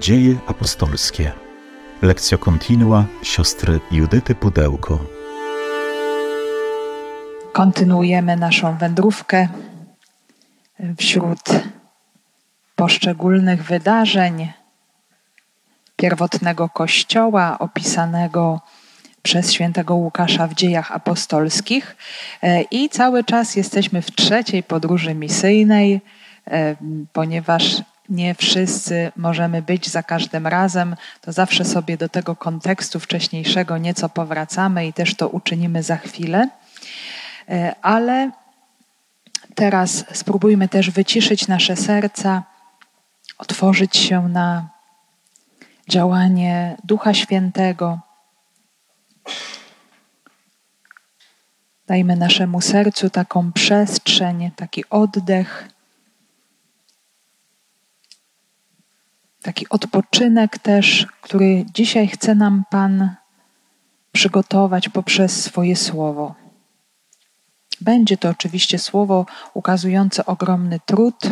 Dzieje apostolskie. Lekcja kontinua siostry Judyty Pudełko. Kontynuujemy naszą wędrówkę wśród poszczególnych wydarzeń pierwotnego kościoła opisanego przez świętego Łukasza w dziejach apostolskich. I cały czas jesteśmy w trzeciej podróży misyjnej, ponieważ nie wszyscy możemy być za każdym razem, to zawsze sobie do tego kontekstu wcześniejszego nieco powracamy i też to uczynimy za chwilę. E, ale teraz spróbujmy też wyciszyć nasze serca, otworzyć się na działanie Ducha Świętego. Dajmy naszemu sercu taką przestrzeń, taki oddech taki odpoczynek też, który dzisiaj chce nam Pan przygotować poprzez swoje słowo. Będzie to oczywiście słowo ukazujące ogromny trud,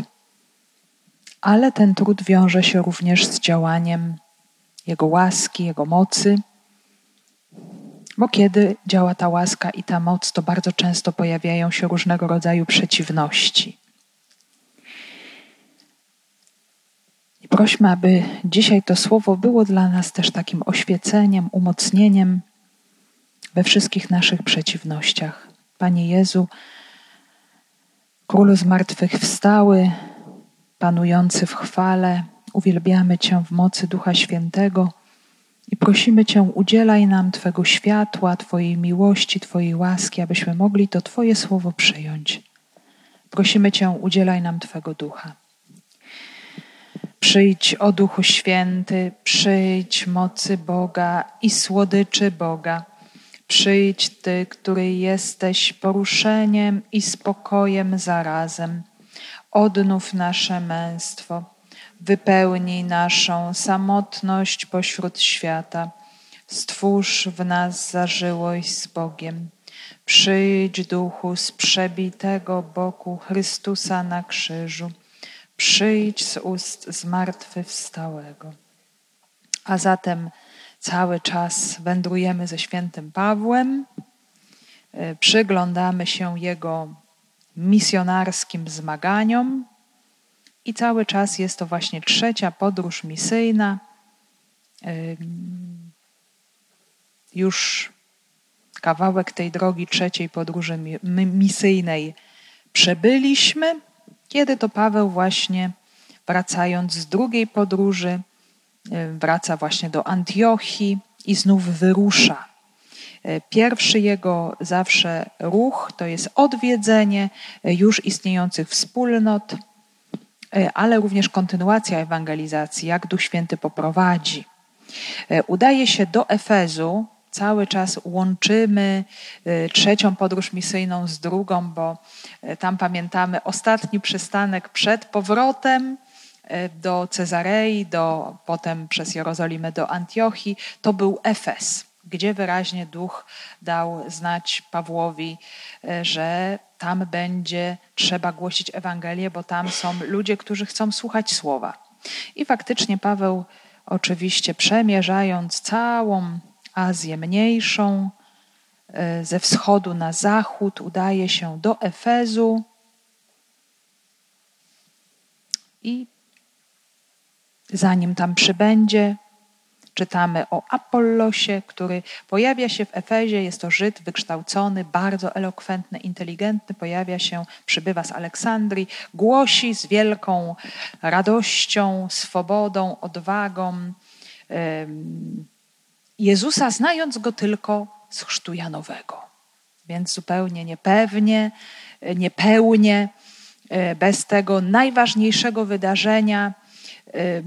ale ten trud wiąże się również z działaniem Jego łaski, Jego mocy. Bo kiedy działa ta łaska i ta moc, to bardzo często pojawiają się różnego rodzaju przeciwności. Prośmy, aby dzisiaj to słowo było dla nas też takim oświeceniem, umocnieniem we wszystkich naszych przeciwnościach. Panie Jezu, Królu zmartwychwstały, panujący w chwale, uwielbiamy Cię w mocy Ducha Świętego i prosimy Cię, udzielaj nam Twego światła, Twojej miłości, Twojej łaski, abyśmy mogli to Twoje słowo przyjąć. Prosimy Cię, udzielaj nam Twego Ducha. Przyjdź, o Duchu Święty, przyjdź mocy Boga i słodyczy Boga. Przyjdź Ty, który jesteś poruszeniem i spokojem zarazem. Odnów nasze męstwo, wypełnij naszą samotność pośród świata. Stwórz w nas zażyłość z Bogiem. Przyjdź, Duchu, z przebitego boku Chrystusa na krzyżu przyjdź z ust zmartwychwstałego. A zatem cały czas wędrujemy ze świętym Pawłem, e, przyglądamy się jego misjonarskim zmaganiom i cały czas jest to właśnie trzecia podróż misyjna. Już kawałek tej drogi trzeciej podróży misyjnej przebyliśmy kiedy to Paweł właśnie wracając z drugiej podróży, e, wraca właśnie do Antiochii i znów wyrusza. E, pierwszy jego zawsze ruch to jest odwiedzenie e, już istniejących wspólnot, ale również kontynuacja ewangelizacji, jak Duch Święty poprowadzi. Udaje się do Efezu, cały czas łączymy y, trzecią podróż misyjną z drugą, bo y, tam pamiętamy ostatni przystanek przed powrotem y, do Cezarei, do, potem przez Jerozolimę do Antiochii, to był Efes, gdzie wyraźnie duch dał znać Pawłowi, że tam będzie trzeba głosić Ewangelię, bo tam są ludzie, którzy chcą słuchać słowa. I faktycznie Paweł, oczywiście przemierzając całą Azję Mniejszą, e, ze wschodu na zachód, udaje się do Efezu i zanim tam przybędzie, czytamy o Apollosie, który pojawia się w Efezie. Jest to Żyd wykształcony, bardzo elokwentny, inteligentny. Pojawia się, przybywa z Aleksandrii, głosi z wielką radością, swobodą, odwagą. Jezusa, znając go tylko z chrztu Janowego. Więc zupełnie niepewnie, niepełnie, e, bez tego najważniejszego wydarzenia. E,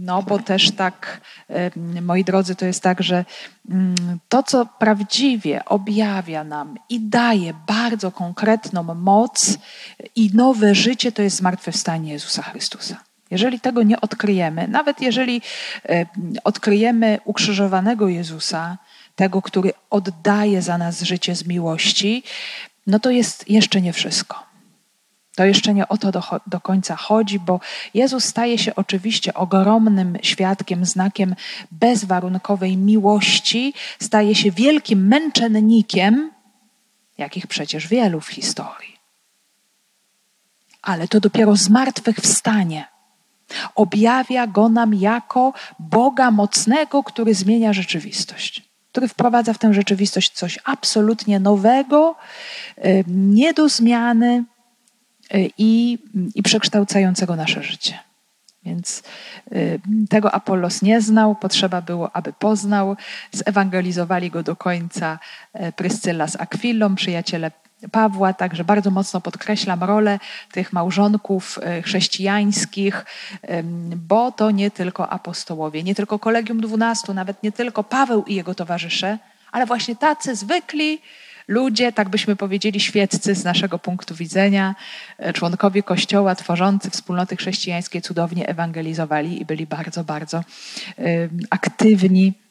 no, bo też tak, e, moi drodzy, to jest tak, że mm, to, co prawdziwie objawia nam i daje bardzo konkretną moc i nowe życie, to jest zmartwychwstanie Jezusa Chrystusa. Jeżeli tego nie odkryjemy, nawet jeżeli e, odkryjemy ukrzyżowanego Jezusa, tego, który oddaje za nas życie z miłości, no to jest jeszcze nie wszystko. To jeszcze nie o to do, do, końca chodzi, bo Jezus staje się oczywiście ogromnym świadkiem, znakiem bezwarunkowej miłości, staje się wielkim męczennikiem, jakich przecież wielu w historii. Ale to dopiero zmartwychwstanie objawia go nam jako Boga mocnego, który zmienia rzeczywistość, który wprowadza w tę rzeczywistość coś absolutnie nowego, nie do zmiany i, i przekształcającego nasze życie. Więc tego Apollos nie znał, potrzeba było, aby poznał. Zewangelizowali go do końca e, Pryscyla z Akwilą, przyjaciele Pawła, także bardzo mocno podkreślam rolę tych małżonków e, chrześcijańskich, bo to nie tylko apostołowie, nie tylko kolegium dwunastu, nawet nie tylko Paweł i jego towarzysze, ale właśnie tacy zwykli ludzie, tak byśmy powiedzieli, świeccy z naszego punktu widzenia, e, członkowie Kościoła tworzący wspólnoty chrześcijańskie cudownie ewangelizowali i byli bardzo, bardzo aktywni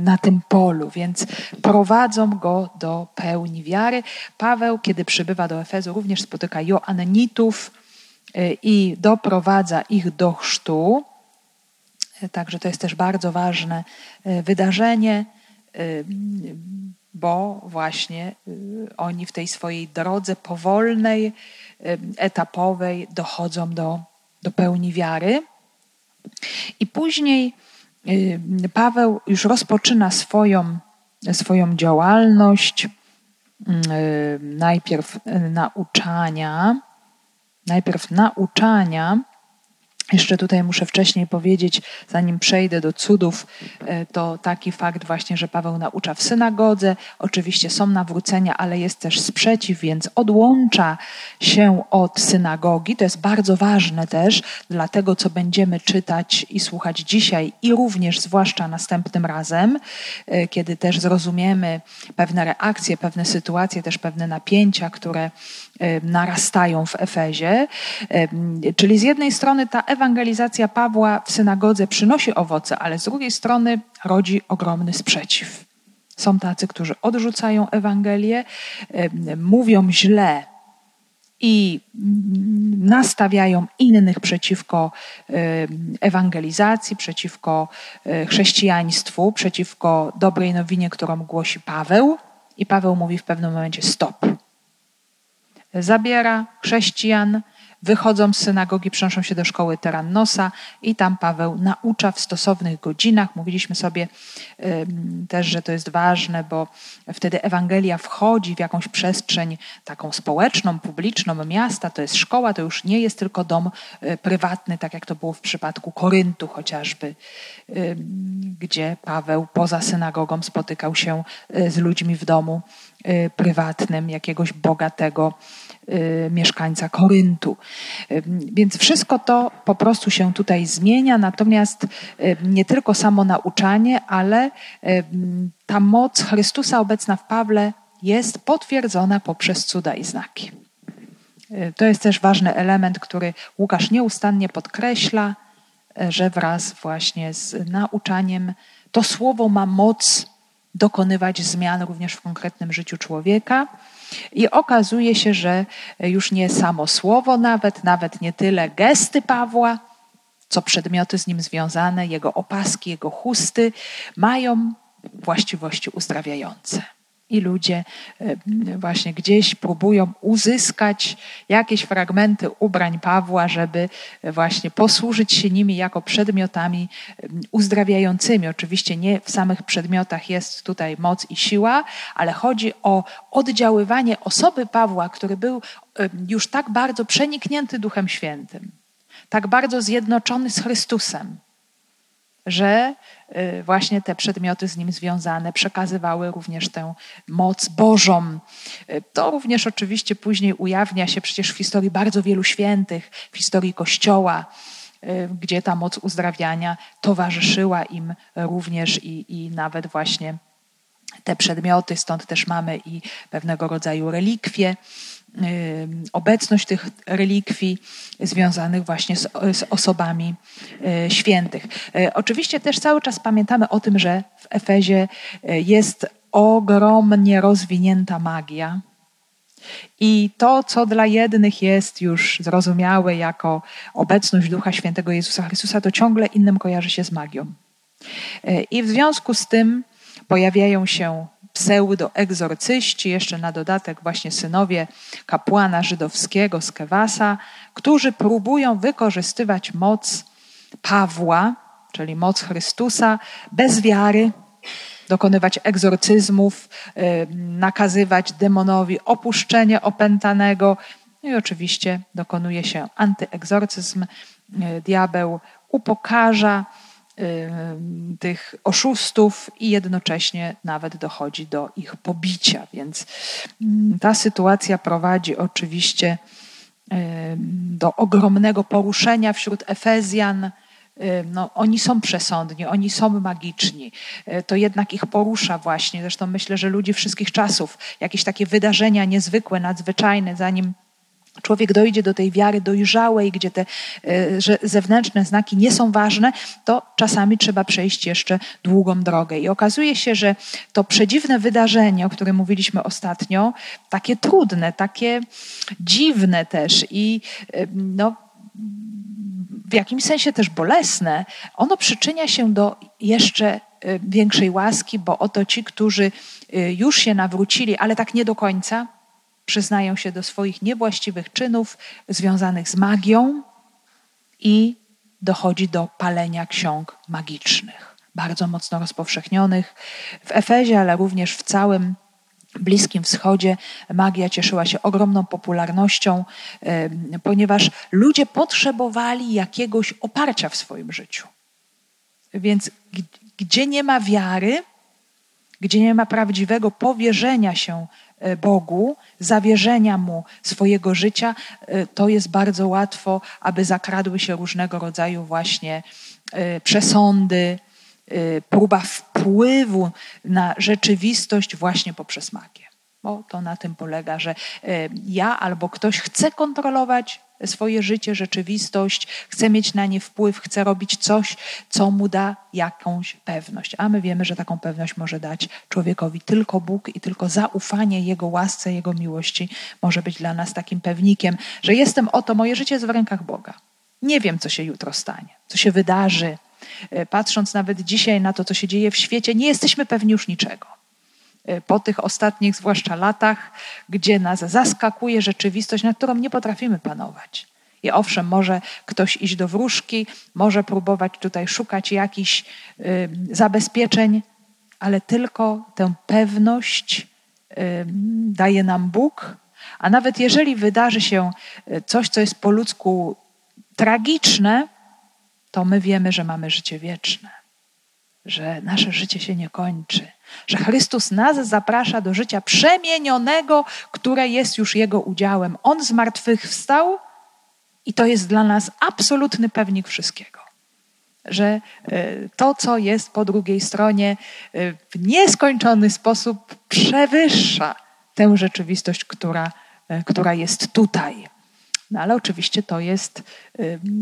na tym polu, więc prowadzą go do pełni wiary. Paweł, kiedy przybywa do Efezu, również spotyka Joannitów y, i doprowadza ich do chrztu. Y, także to jest też bardzo ważne y, wydarzenie, bo właśnie oni w tej swojej drodze powolnej, etapowej dochodzą do, do pełni wiary. I później Paweł już rozpoczyna swoją, swoją działalność, najpierw nauczania, najpierw nauczania, jeszcze tutaj muszę wcześniej powiedzieć, zanim przejdę do cudów, e, to taki fakt właśnie, że Paweł naucza w synagodze. Oczywiście są nawrócenia, ale jest też sprzeciw, więc odłącza się od synagogi. To jest bardzo ważne też dla tego, co będziemy czytać i słuchać dzisiaj i również zwłaszcza następnym razem, e, kiedy też zrozumiemy pewne reakcje, pewne sytuacje, też pewne napięcia, które e, narastają w Efezie. Czyli z jednej strony ta ewangelizacja Pawła w synagodze przynosi owoce, ale z drugiej strony rodzi ogromny sprzeciw. Są tacy, którzy odrzucają Ewangelię, mówią źle i nastawiają innych przeciwko ewangelizacji, przeciwko e, chrześcijaństwu, przeciwko dobrej nowinie, którą głosi Paweł. I Paweł mówi w pewnym momencie: stop. Zabiera chrześcijan, Wychodzą z synagogi, przenoszą się do szkoły Terannosa i tam Paweł naucza w stosownych godzinach. Mówiliśmy sobie też, że to jest ważne, bo wtedy Ewangelia wchodzi w jakąś przestrzeń taką społeczną, publiczną miasta. To jest szkoła, to już nie jest tylko dom e, prywatny, tak jak to było w przypadku Koryntu chociażby, gdzie Paweł poza synagogą spotykał się e, z ludźmi w domu e, prywatnym jakiegoś bogatego mieszkańca Koryntu. Y, więc wszystko to po prostu się tutaj zmienia, natomiast y, nie tylko samo nauczanie, ale ta moc Chrystusa obecna w Pawle jest potwierdzona poprzez cuda i znaki. To jest też ważny element, który Łukasz nieustannie podkreśla, że wraz właśnie z nauczaniem to słowo ma moc dokonywać zmian również w konkretnym życiu człowieka. I okazuje się, że już nie samo słowo, nawet, nawet nie tyle gesty Pawła, co przedmioty z nim związane, jego opaski, jego chusty, mają właściwości uzdrawiające i ludzie e, właśnie gdzieś próbują uzyskać jakieś fragmenty ubrań Pawła, żeby właśnie posłużyć się nimi jako przedmiotami uzdrawiającymi. Oczywiście nie w samych przedmiotach jest tutaj moc i siła, ale chodzi o oddziaływanie osoby Pawła, który był już tak bardzo przeniknięty Duchem Świętym, tak bardzo zjednoczony z Chrystusem, że y, właśnie te przedmioty z nim związane przekazywały również tę moc Bożą. Y, to również oczywiście później ujawnia się przecież w historii bardzo wielu świętych, w historii Kościoła, y, gdzie ta moc uzdrawiania towarzyszyła im również i, i nawet właśnie te przedmioty, stąd też mamy i pewnego rodzaju relikwie obecność tych relikwii związanych właśnie z, z, osobami e, świętych. E, oczywiście też cały czas pamiętamy o tym, że w Efezie jest ogromnie rozwinięta magia. I to, co dla jednych jest już zrozumiałe jako obecność Ducha Świętego Jezusa Chrystusa, to ciągle innym kojarzy się z magią. I w związku z tym pojawiają się pseudoegzorcyści, jeszcze na dodatek właśnie synowie kapłana żydowskiego z Kewasa, którzy próbują wykorzystywać moc Pawła, czyli moc Chrystusa, bez wiary, dokonywać egzorcyzmów, y, nakazywać demonowi opuszczenie opętanego. No i oczywiście dokonuje się antyegzorcyzm. Y, diabeł upokarza tych oszustów i jednocześnie nawet dochodzi do ich pobicia. Więc mm, ta sytuacja prowadzi oczywiście do ogromnego poruszenia wśród Efezjan no, oni są przesądni, oni są magiczni. To jednak ich porusza właśnie. Zresztą myślę, że ludzi wszystkich czasów, jakieś takie wydarzenia niezwykłe, nadzwyczajne, zanim człowiek dojdzie do tej wiary dojrzałej, gdzie te e, że zewnętrzne znaki nie są ważne, to czasami trzeba przejść jeszcze długą drogę. I okazuje się, że to przedziwne wydarzenie, o którym mówiliśmy ostatnio, takie trudne, takie dziwne też i e, no, w jakimś sensie też bolesne, ono przyczynia się do jeszcze y, większej łaski, bo oto ci, którzy już się nawrócili, ale tak nie do końca, przyznają się do swoich niewłaściwych czynów związanych z magią i dochodzi do palenia ksiąg magicznych, bardzo mocno rozpowszechnionych w Efezie, ale również w całym Bliskim Wschodzie magia cieszyła się ogromną popularnością, ponieważ ludzie potrzebowali jakiegoś oparcia w swoim życiu. Więc gdzie nie ma wiary, gdzie nie ma prawdziwego powierzenia się Bogu, zawierzenia Mu swojego życia, e, to jest bardzo łatwo, aby zakradły się różnego rodzaju właśnie e, przesądy, próba wpływu na rzeczywistość właśnie poprzez magię. Bo to na tym polega, że y, ja albo ktoś chce kontrolować swoje życie, rzeczywistość, chce mieć na nie wpływ, chce robić coś, co mu da jakąś pewność. A my wiemy, że taką pewność może dać człowiekowi tylko Bóg i tylko zaufanie Jego łasce, Jego miłości może być dla nas takim pewnikiem, że jestem oto, moje życie jest w rękach Boga. Nie wiem, co się jutro stanie, co się wydarzy, E, patrząc nawet dzisiaj na to, co się dzieje w świecie, nie jesteśmy pewni już niczego. E, po tych ostatnich, zwłaszcza latach, gdzie nas zaskakuje rzeczywistość, nad którą nie potrafimy panować. I owszem, może ktoś iść do wróżki, może próbować tutaj szukać jakichś y, zabezpieczeń, ale tylko tę pewność y, daje nam Bóg. A nawet jeżeli wydarzy się coś, co jest po ludzku tragiczne, to my wiemy, że mamy życie wieczne, że nasze życie się nie kończy, że Chrystus nas zaprasza do życia przemienionego, które jest już Jego udziałem. On z martwych wstał i to jest dla nas absolutny pewnik wszystkiego. Że e, to, co jest po drugiej stronie, e, w nieskończony sposób przewyższa tę rzeczywistość, która, e, która jest tutaj. No ale oczywiście to jest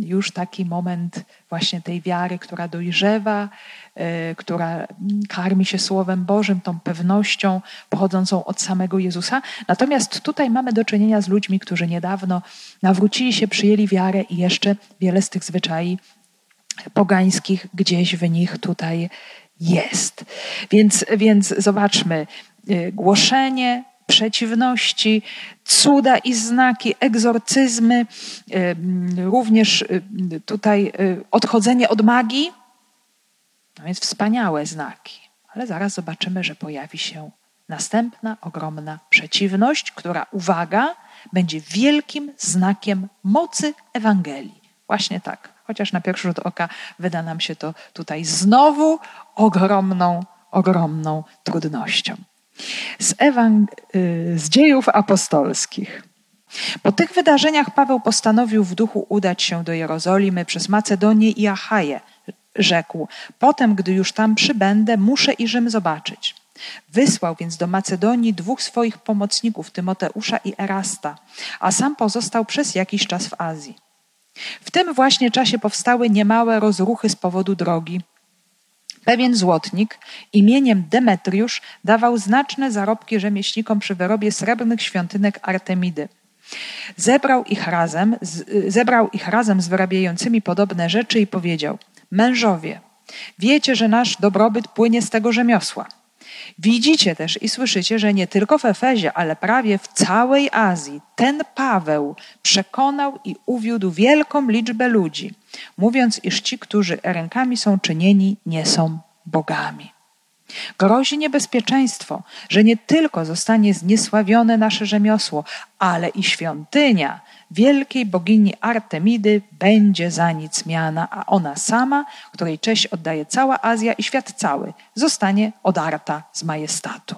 już taki moment właśnie tej wiary, która dojrzewa, y, która karmi się Słowem Bożym, tą pewnością pochodzącą od samego Jezusa. Natomiast tutaj mamy do czynienia z ludźmi, którzy niedawno nawrócili się, przyjęli wiarę i jeszcze wiele z tych zwyczajów pogańskich gdzieś w nich tutaj jest. Więc, więc zobaczmy, y, głoszenie przeciwności, cuda i znaki, egzorcyzmy, również tutaj odchodzenie od magii. No więc wspaniałe znaki. Ale zaraz zobaczymy, że pojawi się następna ogromna przeciwność, która, uwaga, będzie wielkim znakiem mocy Ewangelii. Właśnie tak. Chociaż na pierwszy rzut oka wyda nam się to tutaj znowu ogromną, ogromną trudnością z, y, z dziejów apostolskich. Po tych wydarzeniach Paweł postanowił w duchu udać się do Jerozolimy przez Macedonię i Achaję. Rzekł: Potem, gdy już tam przybędę, muszę i Rzym zobaczyć. Wysłał więc do Macedonii dwóch swoich pomocników, Tymoteusza i Erasta, a sam pozostał przez jakiś czas w Azji. W tym właśnie czasie powstały niemałe rozruchy z powodu drogi, Pewien złotnik imieniem Demetriusz dawał znaczne zarobki rzemieślnikom przy wyrobie srebrnych świątynek Artemidy. Zebrał ich razem, zebrał ich razem z wyrabiającymi podobne rzeczy i powiedział: Mężowie, wiecie, że nasz dobrobyt płynie z tego rzemiosła. Widzicie też i słyszycie, że nie tylko w Efezie, ale prawie w całej Azji ten Paweł przekonał i uwiódł wielką liczbę ludzi, mówiąc, iż ci, którzy rękami są czynieni, nie są bogami. Grozi niebezpieczeństwo, że nie tylko zostanie zniesławione nasze rzemiosło, ale i świątynia wielkiej bogini Artemidy będzie za nic miana, a ona sama, której cześć oddaje cała Azja i świat cały, zostanie odarta z majestatu.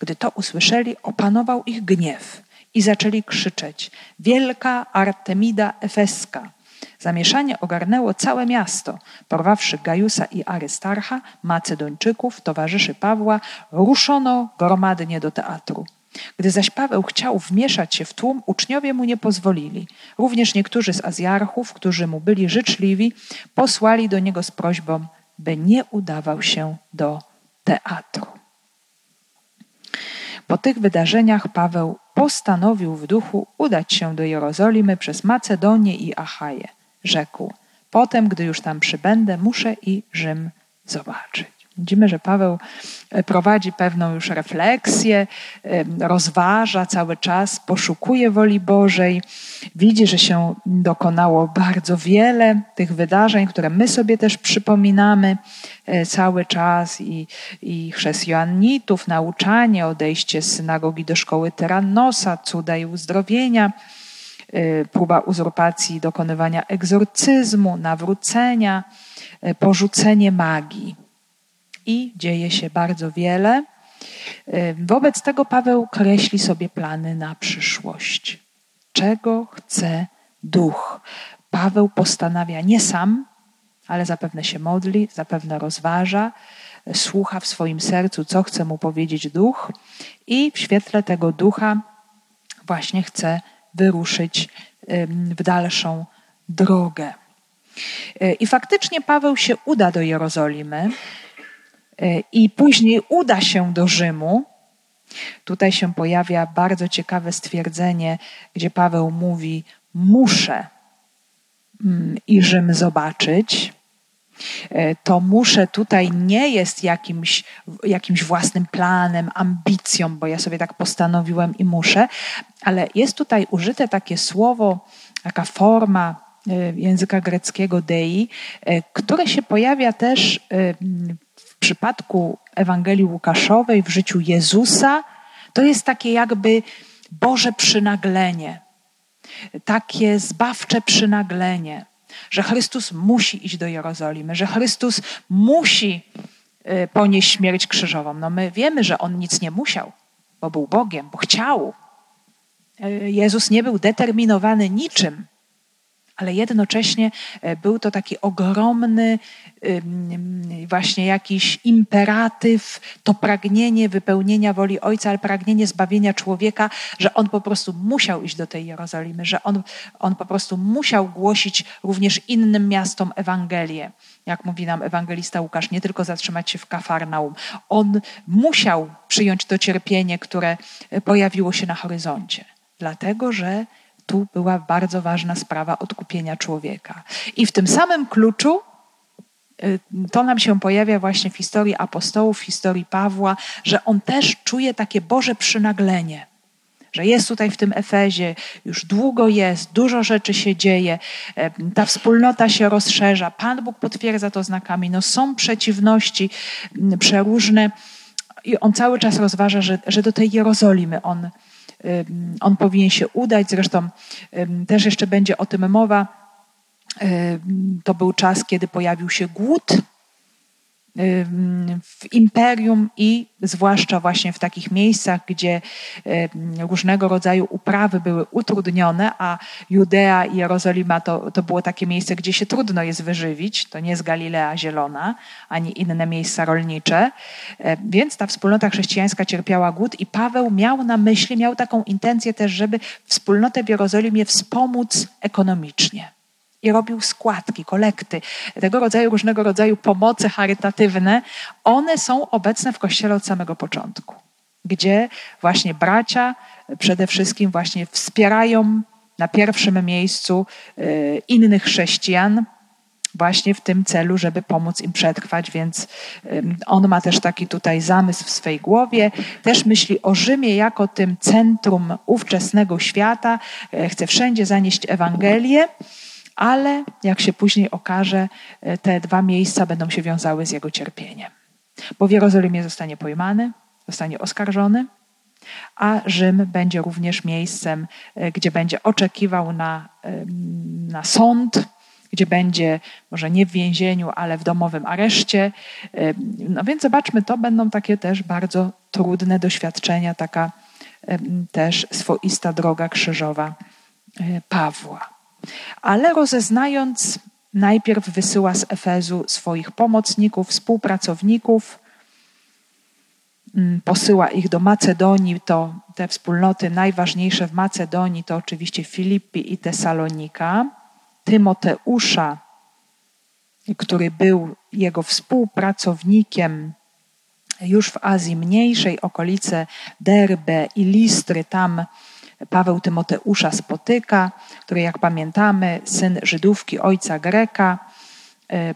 Gdy to usłyszeli, opanował ich gniew i zaczęli krzyczeć: Wielka Artemida Efeska! Zamieszanie ogarnęło całe miasto. Porwawszy Gajusa i Arystarcha, Macedończyków, towarzyszy Pawła, ruszono gromadnie do teatru. Gdy zaś Paweł chciał wmieszać się w tłum, uczniowie mu nie pozwolili. Również niektórzy z Azjarchów, którzy mu byli życzliwi, posłali do niego z prośbą, by nie udawał się do teatru. Po tych wydarzeniach Paweł postanowił w duchu udać się do Jerozolimy przez Macedonię i Achaję. Rzekł: Potem, gdy już tam przybędę, muszę i Rzym zobaczyć. Widzimy, że Paweł e, prowadzi pewną już refleksję, e, rozważa cały czas, poszukuje woli Bożej, widzi, że się dokonało bardzo wiele tych wydarzeń, które my sobie też przypominamy e, cały czas i, i chrzest Joannitów, nauczanie, odejście z synagogi do szkoły Tyrannosa, cuda i uzdrowienia, próba uzurpacji, dokonywania egzorcyzmu, nawrócenia, porzucenie magii i dzieje się bardzo wiele. Wobec tego Paweł kreśli sobie plany na przyszłość. Czego chce duch? Paweł postanawia nie sam, ale zapewne się modli, zapewne rozważa, słucha w swoim sercu, co chce mu powiedzieć duch, i w świetle tego ducha właśnie chce wyruszyć w dalszą drogę. I faktycznie Paweł się uda do Jerozolimy. E, i później uda się do Rzymu, tutaj się pojawia bardzo ciekawe stwierdzenie, gdzie Paweł mówi: Muszę mm, i Rzym zobaczyć. E, to muszę tutaj nie jest jakimś, jakimś własnym planem, ambicją, bo ja sobie tak postanowiłem i muszę, ale jest tutaj użyte takie słowo, taka forma e, języka greckiego dei, które się pojawia też przypadku Ewangelii Łukaszowej, w życiu Jezusa, to jest takie jakby Boże przynaglenie, takie zbawcze przynaglenie, że Chrystus musi iść do Jerozolimy, że Chrystus musi y, ponieść śmierć krzyżową. No my wiemy, że on nic nie musiał, bo był Bogiem, bo chciał. Y, Jezus nie był determinowany niczym ale jednocześnie e, był to taki ogromny właśnie jakiś imperatyw, to pragnienie wypełnienia woli Ojca, ale pragnienie zbawienia człowieka, że on po prostu musiał iść do tej Jerozolimy, że on, on po prostu musiał głosić również innym miastom Ewangelię. Jak mówi nam ewangelista Łukasz, nie tylko zatrzymać się w Kafarnaum. On musiał przyjąć to cierpienie, które e, pojawiło się na horyzoncie, dlatego że tu była bardzo ważna sprawa odkupienia człowieka. I w tym samym kluczu y, to nam się pojawia właśnie w historii apostołów, w historii Pawła, że on też czuje takie Boże przynaglenie, że jest tutaj w tym Efezie, już długo jest, dużo rzeczy się dzieje, e, ta wspólnota się rozszerza, Pan Bóg potwierdza to znakami, no są przeciwności przeróżne i on cały czas rozważa, że, że do tej Jerozolimy on on powinien się udać. Zresztą też jeszcze będzie o tym mowa. To był czas, kiedy pojawił się głód w imperium i zwłaszcza właśnie w takich miejscach, gdzie różnego rodzaju uprawy były utrudnione, a Judea i Jerozolima to, to było takie miejsce, gdzie się trudno jest wyżywić. To nie jest Galilea Zielona, ani inne miejsca rolnicze. Więc ta wspólnota chrześcijańska cierpiała głód i Paweł miał na myśli, miał taką intencję też, żeby wspólnotę w Jerozolimie wspomóc ekonomicznie i robił składki, kolekty, tego rodzaju różnego rodzaju pomocy charytatywne, one są obecne w Kościele od samego początku, gdzie właśnie bracia przede wszystkim właśnie wspierają na pierwszym miejscu y, innych chrześcijan, właśnie w tym celu, żeby pomóc im przetrwać, więc on ma też taki tutaj zamysł w swej głowie. Też myśli o Rzymie jako tym centrum ówczesnego świata. E, chce wszędzie zanieść Ewangelię, ale jak się później okaże, e, te dwa miejsca będą się wiązały z jego cierpieniem. Bo w Jerozolimie zostanie pojmany, zostanie oskarżony, a Rzym będzie również miejscem, e, gdzie będzie oczekiwał na, na sąd, gdzie będzie może nie w więzieniu, ale w domowym areszcie. No więc zobaczmy, to będą takie też bardzo trudne doświadczenia, taka też swoista droga krzyżowa e, Pawła. Ale rozeznając, najpierw wysyła z Efezu swoich pomocników, współpracowników, mm, posyła ich do Macedonii, to te wspólnoty najważniejsze w Macedonii to oczywiście Filippi i Tesalonika. Tymoteusza, który był jego współpracownikiem już w Azji Mniejszej, okolice Derbe i Listry, tam Paweł Tymoteusza spotyka, który jak pamiętamy, syn Żydówki, ojca Greka.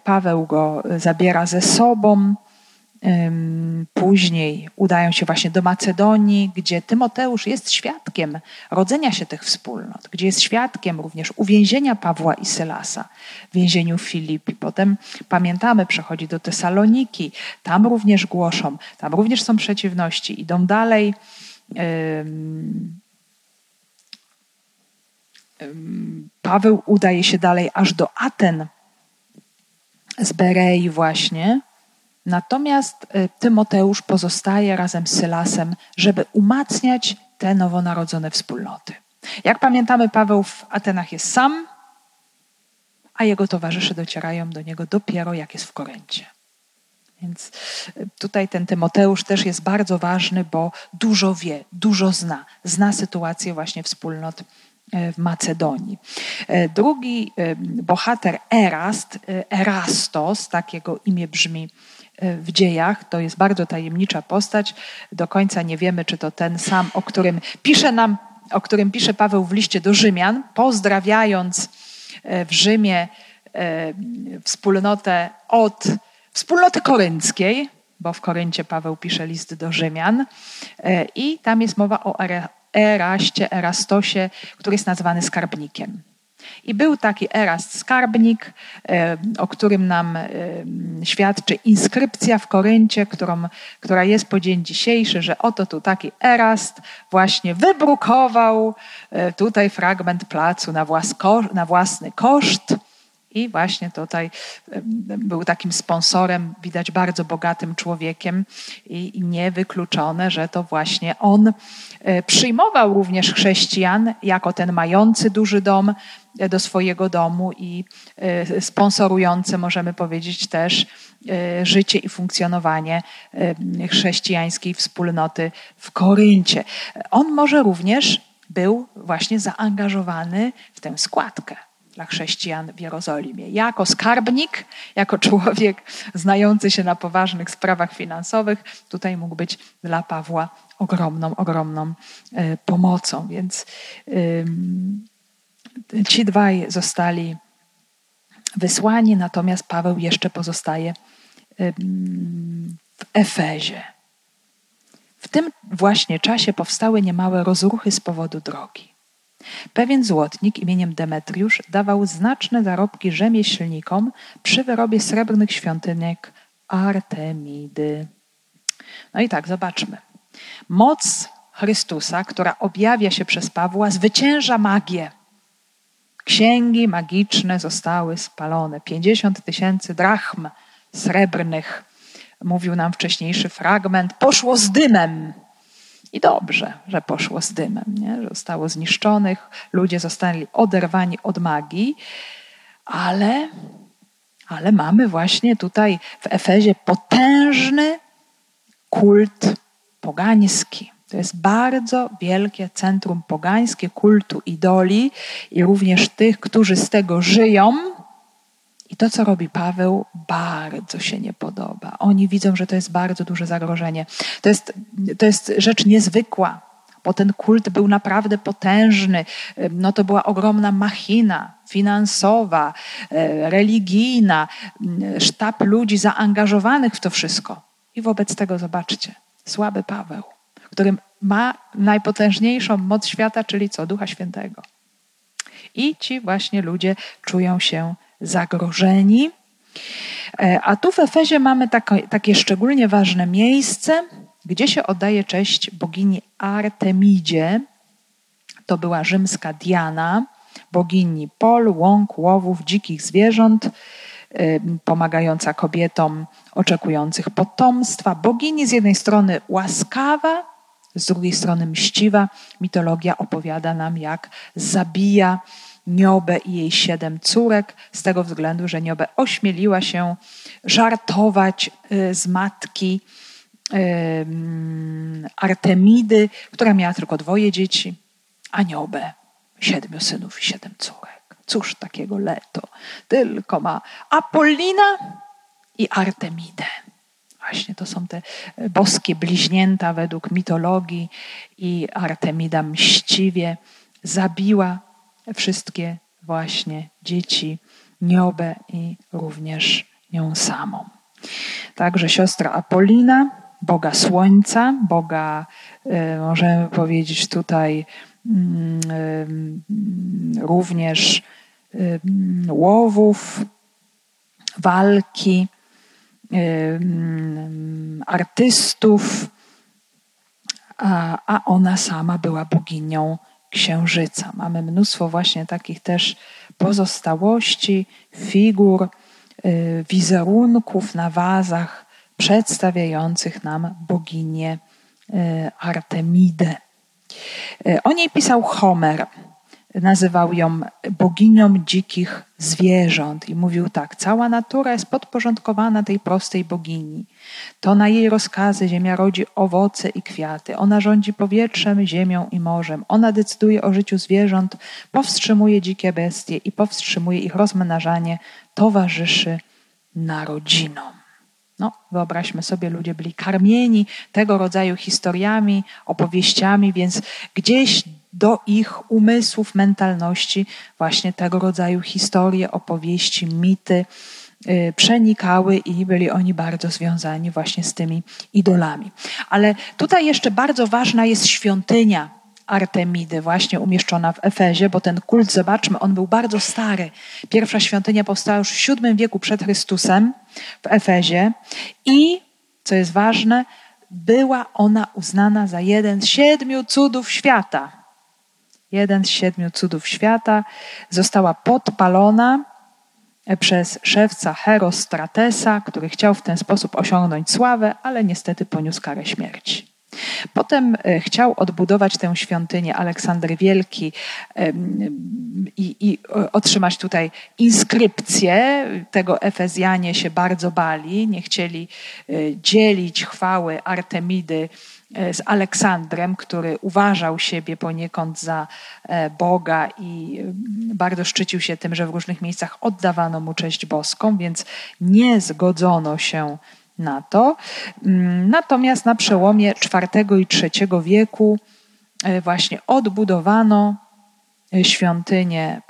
Paweł go zabiera ze sobą Później udają się właśnie do Macedonii, gdzie Tymoteusz jest świadkiem rodzenia się tych wspólnot, gdzie jest świadkiem również uwięzienia Pawła i Sylasa w więzieniu Filipi. Potem pamiętamy, przechodzi do Tesaloniki, tam również głoszą, tam również są przeciwności, idą dalej. Paweł udaje się dalej aż do Aten z Berei właśnie, Natomiast y, Tymoteusz pozostaje razem z Sylasem, żeby umacniać te nowonarodzone wspólnoty. Jak pamiętamy, Paweł w Atenach jest sam, a jego towarzysze docierają do niego dopiero jak jest w Koryncie. Więc y, tutaj ten Tymoteusz też jest bardzo ważny, bo dużo wie, dużo zna. Zna sytuację właśnie wspólnot w Macedonii. Drugi bohater Erast, Erastos, tak jego imię brzmi E, w dziejach. To jest bardzo tajemnicza postać. Do końca nie wiemy, czy to ten sam, o którym pisze nam, o którym pisze Paweł w liście do Rzymian, pozdrawiając e, w Rzymie e, wspólnotę od wspólnoty korynckiej, bo w Koryncie Paweł pisze list do Rzymian i tam jest mowa o Eraście, Erastosie, który jest nazwany skarbnikiem. I był taki Erast Skarbnik, e, o którym nam e, świadczy inskrypcja w Koryncie, którą, która jest po dzień dzisiejszy, że oto tu taki Erast właśnie wybrukował e, tutaj fragment placu na, na własny koszt. I właśnie tutaj był takim sponsorem, widać bardzo bogatym człowiekiem i, niewykluczone, że to właśnie on przyjmował również chrześcijan jako ten mający duży dom, do swojego domu i e, sponsorujące, możemy powiedzieć, też e, życie i funkcjonowanie e, chrześcijańskiej wspólnoty w Koryncie. On może również był właśnie zaangażowany w tę składkę dla chrześcijan w Jerozolimie. Jako skarbnik, jako człowiek znający się na poważnych sprawach finansowych, tutaj mógł być dla Pawła ogromną, ogromną pomocą. Więc Ci dwaj zostali wysłani, natomiast Paweł jeszcze pozostaje w Efezie. W tym właśnie czasie powstały niemałe rozruchy z powodu drogi. Pewien złotnik imieniem Demetriusz dawał znaczne zarobki rzemieślnikom przy wyrobie srebrnych świątynek Artemidy. No i tak, zobaczmy. Moc Chrystusa, która objawia się przez Pawła, zwycięża magię Księgi magiczne zostały spalone. 50 tysięcy drachm srebrnych, mówił nam wcześniejszy fragment, poszło z dymem. I dobrze, że poszło z dymem, nie? że zostało zniszczonych, ludzie zostali oderwani od magii, ale, ale mamy właśnie tutaj w Efezie potężny kult pogański. To jest bardzo wielkie centrum pogańskie kultu idoli i również tych, którzy z tego żyją. I to, co robi Paweł, bardzo się nie podoba. Oni widzą, że to jest bardzo duże zagrożenie. To jest, to jest rzecz niezwykła, bo ten kult był naprawdę potężny. No to była ogromna machina finansowa, e, religijna, sztab ludzi zaangażowanych w to wszystko. I wobec tego zobaczcie, słaby Paweł który ma najpotężniejszą moc świata, czyli co? Ducha Świętego. I ci właśnie ludzie czują się zagrożeni. E, a tu w Efezie mamy takie, szczególnie ważne miejsce, gdzie się oddaje cześć bogini Artemidzie. To była rzymska Diana, bogini pol, łąk, łowów, dzikich zwierząt, pomagająca kobietom oczekujących potomstwa. Bogini z jednej strony łaskawa, z drugiej strony mściwa. Mitologia opowiada nam, jak zabija Niobę i jej siedem córek, z tego względu, że Niobę ośmieliła się żartować y, z matki Artemidy, która miała tylko dwoje dzieci, a Niobę siedmiu synów i siedem córek. Cóż takiego leto, tylko ma Apollina i Artemidę. Właśnie to są te e, boskie bliźnięta według mitologii i Artemida mściwie zabiła wszystkie właśnie dzieci Niobę i również nią samą. Także siostra Apolina, Boga Słońca, Boga, e, możemy powiedzieć tutaj mm, e, również łowów, walki, artystów, a, a ona sama była boginią księżyca. Mamy mnóstwo właśnie takich też pozostałości, figur, y, wizerunków na wazach przedstawiających nam boginię y, Artemidę. Y, o niej pisał Homer nazywał ją boginią dzikich zwierząt i mówił tak: Cała natura jest podporządkowana tej prostej bogini. To na jej rozkazy ziemia rodzi owoce i kwiaty. Ona rządzi powietrzem, ziemią i morzem. Ona decyduje o życiu zwierząt, powstrzymuje dzikie bestie i powstrzymuje ich rozmnażanie, towarzyszy narodzinom. No, wyobraźmy sobie, ludzie byli karmieni tego rodzaju historiami, opowieściami, więc gdzieś do ich umysłów, mentalności właśnie tego rodzaju historie, opowieści, mity y, przenikały i byli oni bardzo związani właśnie z tymi idolami. Ale tutaj jeszcze bardzo ważna jest świątynia Artemidy, właśnie umieszczona w Efezie, bo ten kult, zobaczmy, on był bardzo stary. Pierwsza świątynia powstała już w VII wieku przed Chrystusem w Efezie i, co jest ważne, była ona uznana za jeden z siedmiu cudów świata jeden z siedmiu cudów świata, została podpalona przez szewca Herostratesa, który chciał w ten sposób osiągnąć sławę, ale niestety poniósł karę śmierci. Potem e, chciał odbudować tę świątynię Aleksander Wielki i, i, otrzymać tutaj inskrypcję. Tego Efezjanie się bardzo bali, nie chcieli e, dzielić chwały Artemidy E, z Aleksandrem, który uważał siebie poniekąd za e, Boga i mm, bardzo szczycił się tym, że w różnych miejscach oddawano mu cześć boską, więc nie zgodzono się na to. Mm, natomiast na przełomie IV i III wieku e, właśnie odbudowano świątynię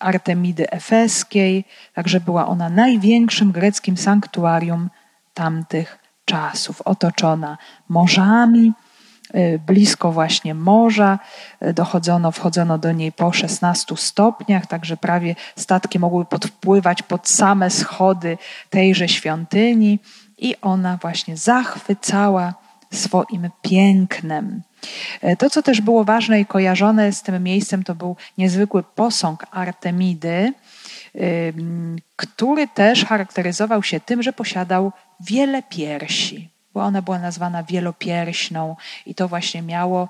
Artemidy Efeskiej, także była ona największym greckim sanktuarium tamtych czasów, otoczona morzami, y, blisko właśnie morza. Y, dochodzono, wchodzono do niej po 16 stopniach, także prawie statki mogły podpływać pod same schody tejże świątyni i ona właśnie zachwycała swoim pięknem. Y, to, co też było ważne i kojarzone z tym miejscem, to był niezwykły posąg Artemidy, który też charakteryzował się tym, że posiadał wiele piersi, bo ona była nazwana wielopierśną i to właśnie miało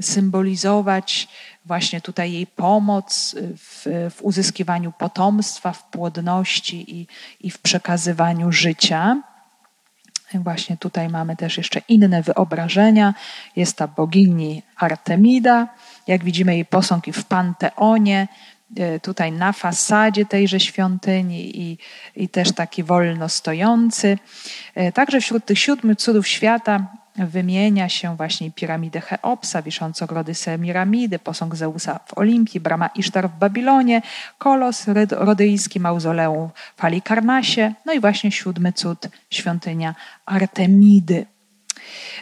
symbolizować właśnie tutaj jej pomoc w, w uzyskiwaniu potomstwa, w płodności i, i w przekazywaniu życia. Właśnie tutaj mamy też jeszcze inne wyobrażenia. Jest ta bogini Artemida. Jak widzimy jej posąg i w Panteonie, tutaj na fasadzie tejże świątyni i, i też taki wolno stojący. E, także wśród tych siódmych cudów świata wymienia się właśnie piramidę Cheopsa, wiszące ogrody Semiramidy, posąg Zeusa w Olimpii, brama Isztar w Babilonie, kolos rodyjski, mauzoleum w Halikarnasie, no i właśnie siódmy cud, świątynia Artemidy.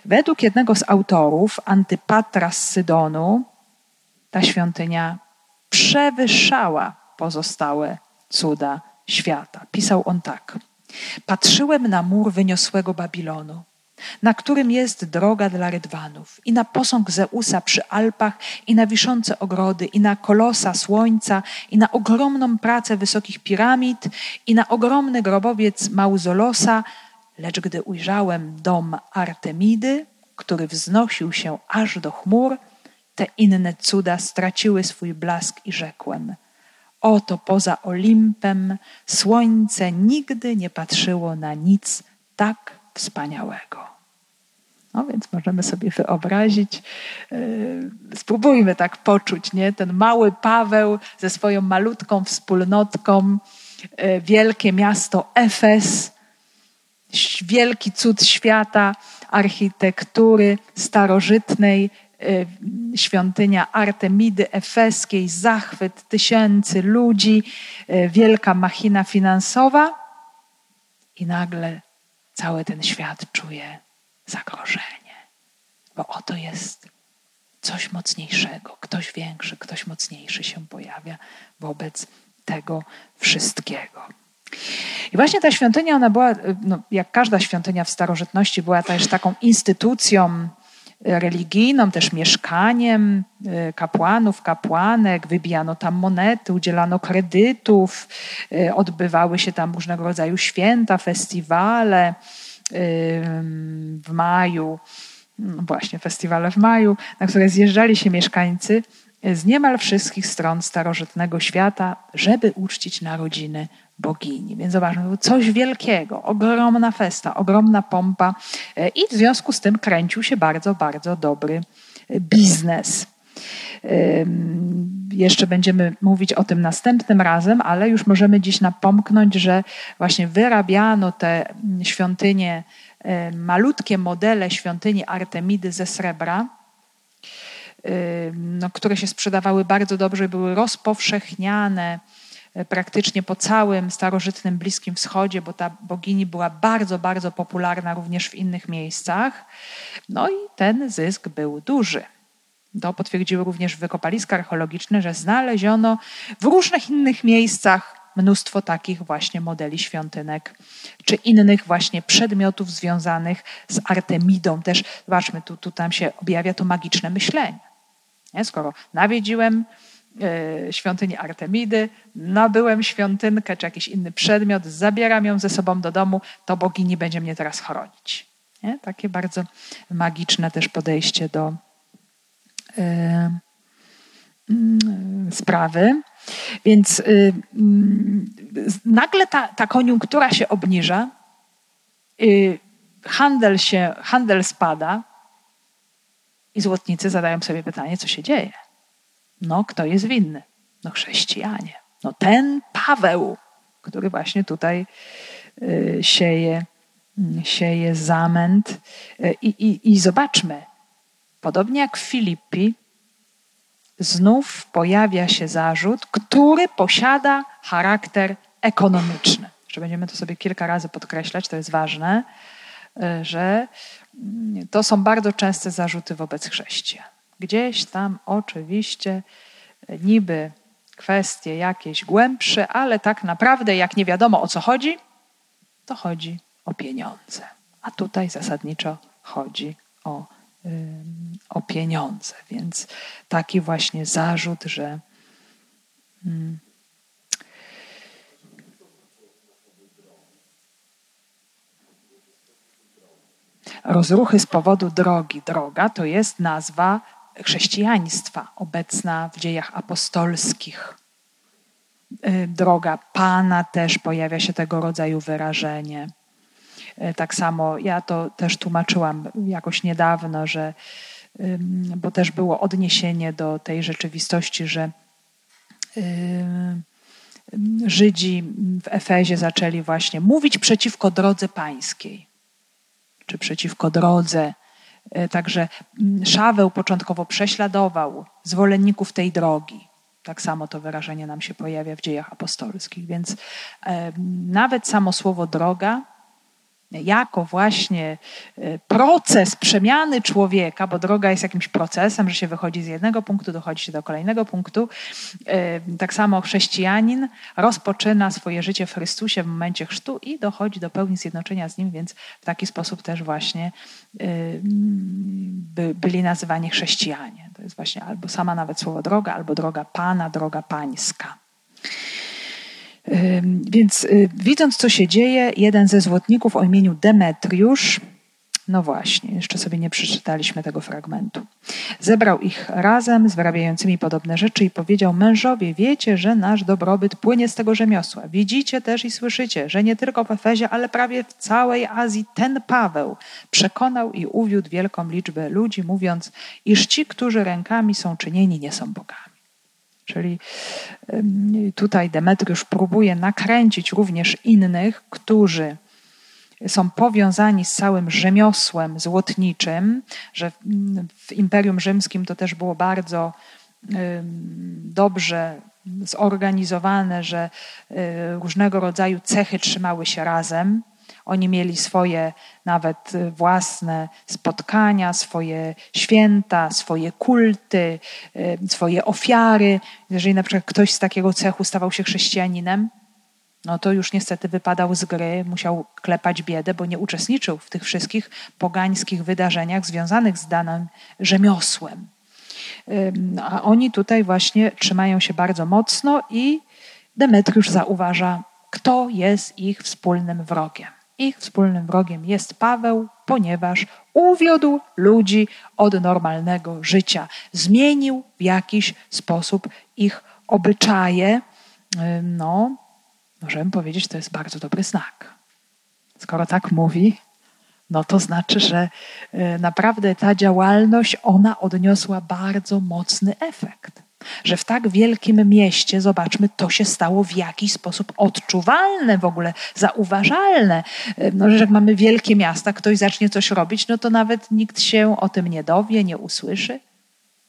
Według jednego z autorów, Antypatra z Sydonu, ta świątynia przewyższała pozostałe cuda świata. Pisał on tak. Patrzyłem na mur wyniosłego Babilonu na którym jest droga dla rydwanów, i na posąg Zeusa przy Alpach, i na wiszące ogrody, i na kolosa słońca, i na ogromną pracę wysokich piramid, i na ogromny grobowiec Mauzolosa, lecz gdy ujrzałem dom Artemidy, który wznosił się aż do chmur, te inne cuda straciły swój blask i rzekłem: Oto poza Olimpem słońce nigdy nie patrzyło na nic tak wspaniałego. No więc możemy sobie wyobrazić, yy, spróbujmy tak poczuć, nie? Ten mały Paweł ze swoją malutką wspólnotką, yy, wielkie miasto Efes, wielki cud świata, architektury starożytnej, świątynia Artemidy Efeskiej, zachwyt tysięcy ludzi, wielka machina finansowa i nagle cały ten świat czuje zagrożenie, bo oto jest coś mocniejszego, ktoś większy, ktoś mocniejszy się pojawia wobec tego wszystkiego. I właśnie ta świątynia, ona była, no, jak każda świątynia w starożytności, była też taką instytucją religijną, też mieszkaniem e, kapłanów, kapłanek, wybijano tam monety, udzielano kredytów, e, odbywały się tam różnego rodzaju święta, festiwale w maju, no właśnie festiwale w maju, na które zjeżdżali się mieszkańcy z niemal wszystkich stron starożytnego świata, żeby uczcić narodziny bogini. Więc zobaczmy, coś wielkiego, ogromna festa, ogromna pompa e, i w związku z tym kręcił się bardzo, bardzo dobry e, biznes. Jeszcze będziemy mówić o tym następnym razem, ale już możemy dziś napomknąć, że właśnie wyrabiano te świątynie, malutkie modele świątyni Artemidy ze srebra, no, które się sprzedawały bardzo dobrze były rozpowszechniane e, praktycznie po całym starożytnym Bliskim Wschodzie, bo ta bogini była bardzo, bardzo popularna również w innych miejscach. No i ten zysk był duży. To potwierdziły również wykopaliska archeologiczne, że znaleziono w różnych innych miejscach mnóstwo takich właśnie modeli świątynek, czy innych właśnie przedmiotów związanych z Artemidą. Też zobaczmy, tu, tu tam się objawia to magiczne myślenie. Nie? Skoro nawiedziłem e, świątynię Artemidy, nabyłem świątynkę czy jakiś inny przedmiot, zabieram ją ze sobą do domu, to bogini będzie mnie teraz chronić. Nie? Takie bardzo magiczne też podejście do, E, mm, sprawy. Więc y, mm, nagle ta, ta koniunktura się obniża, y, handel, się, handel spada i złotnicy zadają sobie pytanie, co się dzieje. No, kto jest winny? No, chrześcijanie. No, ten Paweł, który właśnie tutaj y, sieje, sieje zamęt. I, i, I zobaczmy, Podobnie jak w Filippi, znów pojawia się zarzut, który posiada charakter ekonomiczny. Że będziemy to sobie kilka razy podkreślać, to jest ważne, że mm, to są bardzo częste zarzuty wobec chrześcijan. Gdzieś tam oczywiście e, niby kwestie jakieś głębsze, ale tak naprawdę, jak nie wiadomo o co chodzi, to chodzi o pieniądze. A tutaj zasadniczo chodzi o o pieniądze. Więc taki właśnie zarzut, że rozruchy z powodu drogi. Droga to jest nazwa chrześcijaństwa obecna w dziejach apostolskich. Y, droga Pana też pojawia się tego rodzaju wyrażenie. Tak samo ja to też tłumaczyłam jakoś niedawno, że bo też było odniesienie do tej rzeczywistości, że Żydzi w Efezie zaczęli właśnie mówić przeciwko drodze pańskiej, czy przeciwko drodze. E, także Szaweł początkowo prześladował zwolenników tej drogi. Tak samo to wyrażenie nam się pojawia w dziejach apostolskich. Więc e, nawet samo słowo droga jako właśnie e, proces przemiany człowieka, bo droga jest jakimś procesem, że się wychodzi z jednego punktu, dochodzi się do kolejnego punktu. E, tak samo chrześcijanin rozpoczyna swoje życie w Chrystusie w momencie chrztu i dochodzi do pełni zjednoczenia z Nim, więc w taki sposób też właśnie e, byli nazywani chrześcijanie. To jest właśnie albo sama nawet słowo droga, albo droga Pana, droga Pańska. Więc y, widząc, co się dzieje, jeden ze złotników o imieniu Demetriusz, no właśnie, jeszcze sobie nie przeczytaliśmy tego fragmentu. Zebrał ich razem z wyrabiającymi podobne rzeczy i powiedział: Mężowie, wiecie, że nasz dobrobyt płynie z tego rzemiosła. Widzicie też i słyszycie, że nie tylko w Efezie, ale prawie w całej Azji ten Paweł przekonał i uwiódł wielką liczbę ludzi, mówiąc, iż ci, którzy rękami są czynieni, nie są bogami. Czyli tutaj Demetriusz próbuje nakręcić również innych, którzy są powiązani z całym rzemiosłem złotniczym, że w Imperium Rzymskim to też było bardzo dobrze zorganizowane, że e, różnego rodzaju cechy trzymały się razem. Oni mieli swoje nawet własne spotkania, swoje święta, swoje kulty, e, swoje ofiary. Jeżeli na przykład ktoś z takiego cechu stawał się chrześcijaninem, no to już niestety wypadał z gry, musiał klepać biedę, bo nie uczestniczył w tych wszystkich pogańskich wydarzeniach związanych z danym rzemiosłem. A oni tutaj właśnie trzymają się bardzo mocno i Demetriusz zauważa, kto jest ich wspólnym wrogiem. Ich wspólnym wrogiem jest Paweł, ponieważ uwiódł ludzi od normalnego życia. Zmienił w jakiś sposób ich obyczaje. No, możemy powiedzieć, to jest bardzo dobry znak. Skoro tak mówi, no to znaczy, że e, naprawdę ta działalność, ona odniosła bardzo mocny efekt że w tak wielkim mieście, zobaczmy, to się stało w jakiś sposób odczuwalne, w ogóle zauważalne. No, że jak mamy wielkie miasta, ktoś zacznie coś robić, no to nawet nikt się o tym nie dowie, nie usłyszy.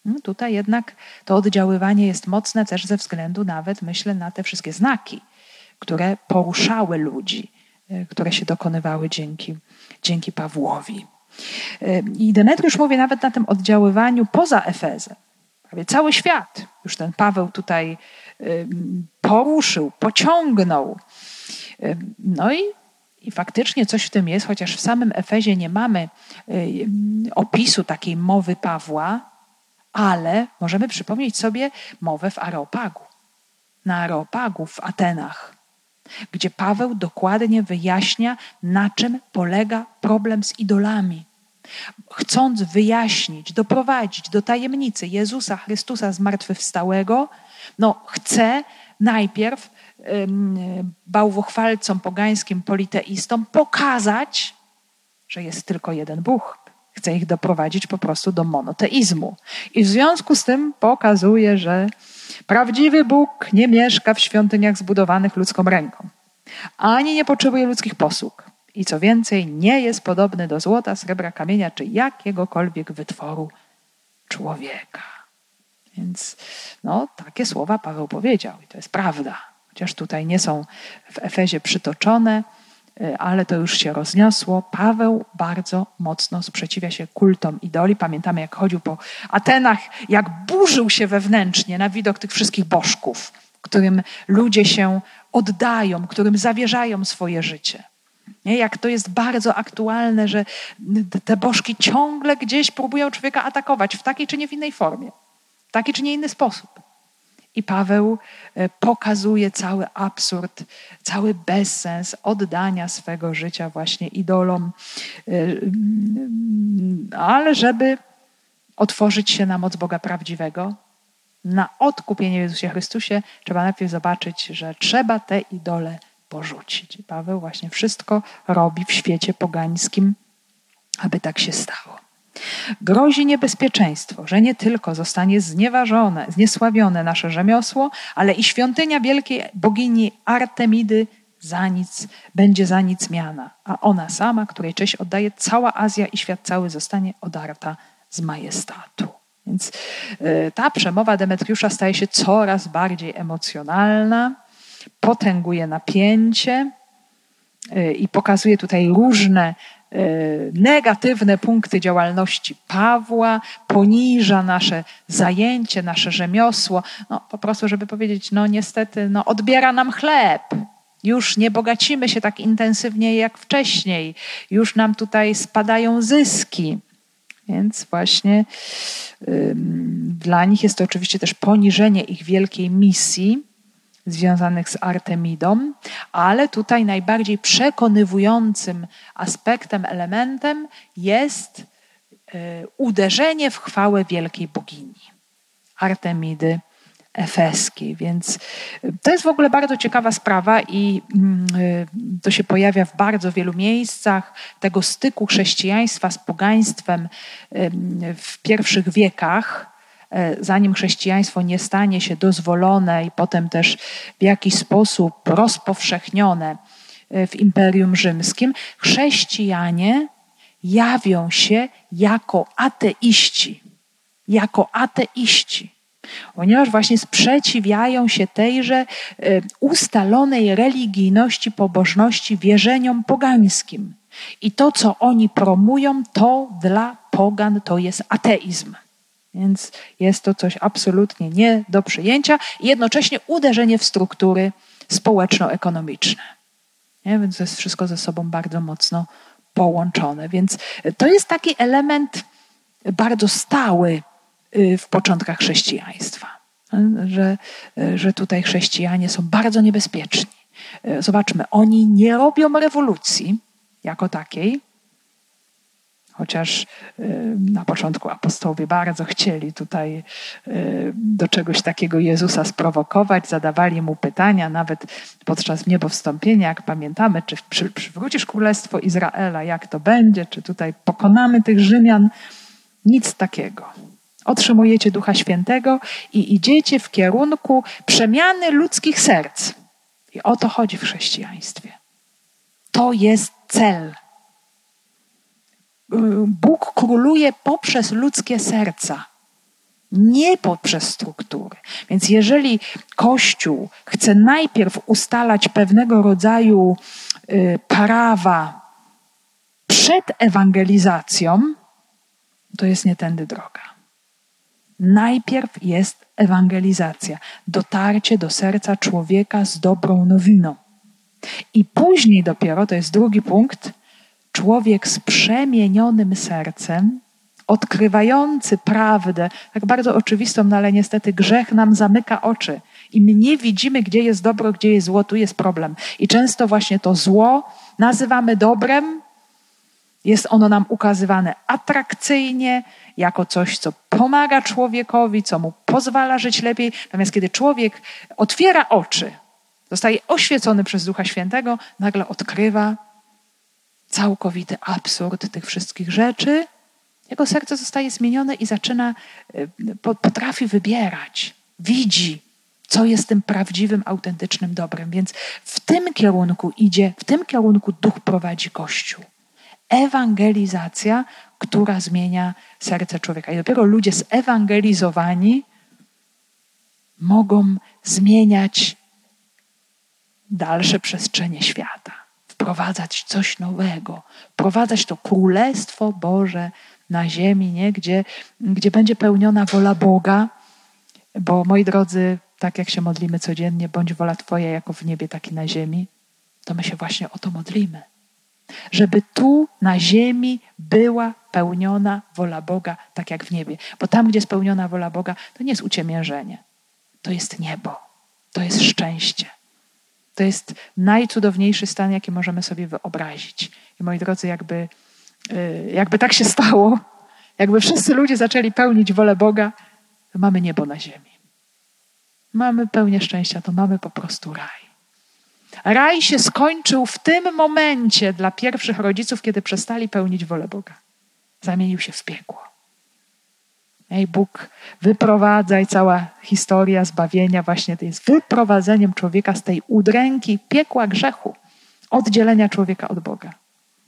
No, tutaj jednak to oddziaływanie jest mocne też ze względu nawet, myślę, na te wszystkie znaki, które poruszały ludzi, e, które się dokonywały dzięki, dzięki Pawłowi. E, I Demetriusz mówi nawet na tym oddziaływaniu poza Efezem prawie cały świat. Już ten Paweł tutaj poruszył, pociągnął. No i, i faktycznie coś w tym jest, chociaż w samym Efezie nie mamy opisu takiej mowy Pawła, ale możemy przypomnieć sobie mowę w Areopagu. Na Areopagu w Atenach, gdzie Paweł dokładnie wyjaśnia, na czym polega problem z idolami chcąc wyjaśnić, doprowadzić do tajemnicy Jezusa Chrystusa zmartwychwstałego, no chce najpierw bałwochwalcom pogańskim, politeistom pokazać, że jest tylko jeden Bóg. Chce ich doprowadzić po prostu do monoteizmu. I w związku z tym pokazuje, że prawdziwy Bóg nie mieszka w świątyniach zbudowanych ludzką ręką, ani nie potrzebuje ludzkich posług i co więcej, nie jest podobny do złota, srebra, kamienia czy jakiegokolwiek wytworu człowieka. Więc no, takie słowa Paweł powiedział i to jest prawda. Chociaż tutaj nie są w Efezie przytoczone, y, ale to już się rozniosło. Paweł bardzo mocno sprzeciwia się kultom idoli. Pamiętamy, jak chodził po Atenach, jak burzył się wewnętrznie na widok tych wszystkich bożków, którym ludzie się oddają, którym zawierzają swoje życie. Nie? Jak to jest bardzo aktualne, że te bożki ciągle gdzieś próbują człowieka atakować w takiej czy nie w innej formie, w taki czy nie inny sposób. I Paweł e, pokazuje cały absurd, cały bezsens oddania swego życia właśnie idolom, e, mm, ale żeby otworzyć się na moc Boga prawdziwego, na odkupienie w Jezusie Chrystusie, trzeba najpierw zobaczyć, że trzeba te idole porzucić. Paweł właśnie wszystko robi w świecie pogańskim, aby tak się stało. Grozi niebezpieczeństwo, że nie tylko zostanie znieważone, zniesławione nasze rzemiosło, ale i świątynia wielkiej bogini Artemidy za nic, będzie za nic miana, a ona sama, której cześć oddaje cała Azja i świat cały, zostanie odarta z majestatu. Więc y, ta przemowa Demetriusza staje się coraz bardziej emocjonalna, potęguje napięcie y, i pokazuje tutaj różne y, negatywne punkty działalności Pawła, poniża nasze zajęcie, nasze rzemiosło, no po prostu, żeby powiedzieć, no niestety, no odbiera nam chleb, już nie bogacimy się tak intensywnie jak wcześniej, już nam tutaj spadają zyski. Więc właśnie ym, dla nich jest to oczywiście też poniżenie ich wielkiej misji związanych z Artemidą, ale tutaj najbardziej przekonywującym aspektem, elementem jest y, uderzenie w chwałę wielkiej bogini Artemidy efeskiej. Więc y, to jest w ogóle bardzo ciekawa sprawa i mm, y, to się pojawia w bardzo wielu miejscach tego styku chrześcijaństwa z pogaństwem w pierwszych wiekach zanim chrześcijaństwo nie stanie się dozwolone i potem też w jakiś sposób rozpowszechnione e, w Imperium Rzymskim, chrześcijanie jawią się jako ateiści. Jako ateiści ponieważ właśnie sprzeciwiają się tejże e, ustalonej religijności, pobożności, wierzeniom pogańskim. I to, co oni promują, to dla pogan to jest ateizm. Więc jest to coś absolutnie nie do przyjęcia i jednocześnie uderzenie w struktury społeczno-ekonomiczne. Nie? Więc to jest wszystko ze sobą bardzo mocno połączone. Więc to jest taki element bardzo stały Y, w początkach chrześcijaństwa. Że, że tutaj chrześcijanie są bardzo niebezpieczni. Y, zobaczmy, oni nie robią rewolucji jako takiej, chociaż y, na początku apostołowie bardzo chcieli tutaj do czegoś takiego Jezusa sprowokować, zadawali mu pytania, nawet podczas niebowstąpienia, jak pamiętamy, czy przywrócisz królestwo Izraela, jak to będzie, czy tutaj pokonamy tych Rzymian. Nic takiego otrzymujecie Ducha Świętego i idziecie w kierunku przemiany ludzkich serc. I o to chodzi w chrześcijaństwie. To jest cel. Bóg króluje poprzez ludzkie serca, nie poprzez struktury. Więc jeżeli Kościół chce najpierw ustalać pewnego rodzaju y, prawa przed ewangelizacją, to jest nie tędy droga. Najpierw jest ewangelizacja, dotarcie do serca człowieka z dobrą nowiną. I później dopiero, to jest drugi punkt, człowiek z przemienionym sercem, odkrywający prawdę, tak bardzo oczywistą, no ale niestety grzech nam zamyka oczy. I my nie widzimy, gdzie jest dobro, gdzie jest zło, tu jest problem. I często właśnie to zło nazywamy dobrem, jest ono nam ukazywane atrakcyjnie, jako coś, co pomaga człowiekowi, co mu pozwala żyć lepiej. Natomiast kiedy człowiek otwiera oczy, zostaje oświecony przez Ducha Świętego, nagle odkrywa całkowity absurd tych wszystkich rzeczy. Jego serce zostaje zmienione i zaczyna, y, potrafi wybierać, widzi, co jest tym prawdziwym, autentycznym dobrem. Więc w tym kierunku idzie, w tym kierunku duch prowadzi Kościół. Ewangelizacja, która zmienia serce człowieka. I dopiero ludzie zewangelizowani mogą zmieniać dalsze przestrzenie świata, wprowadzać coś nowego, wprowadzać to królestwo Boże na ziemi, nie? Gdzie, gdzie będzie pełniona wola Boga, bo moi drodzy, tak jak się modlimy codziennie, bądź wola Twoja jako w niebie, tak i na ziemi, to my się właśnie o to modlimy żeby tu na ziemi była pełniona wola Boga, tak jak w niebie. Bo tam, gdzie jest pełniona wola Boga, to nie jest uciemiężenie, to jest niebo, to jest szczęście. To jest najcudowniejszy stan, jaki możemy sobie wyobrazić. I moi drodzy, jakby, y, jakby tak się stało, jakby wszyscy ludzie zaczęli pełnić wolę Boga, to mamy niebo na ziemi. Mamy pełnię szczęścia, to mamy po prostu raj. Raj się skończył w tym momencie dla pierwszych rodziców, kiedy przestali pełnić wolę Boga. Zamienił się w piekło. I Bóg wyprowadza i cała historia zbawienia właśnie jest wyprowadzeniem człowieka z tej udręki piekła grzechu, oddzielenia człowieka od Boga.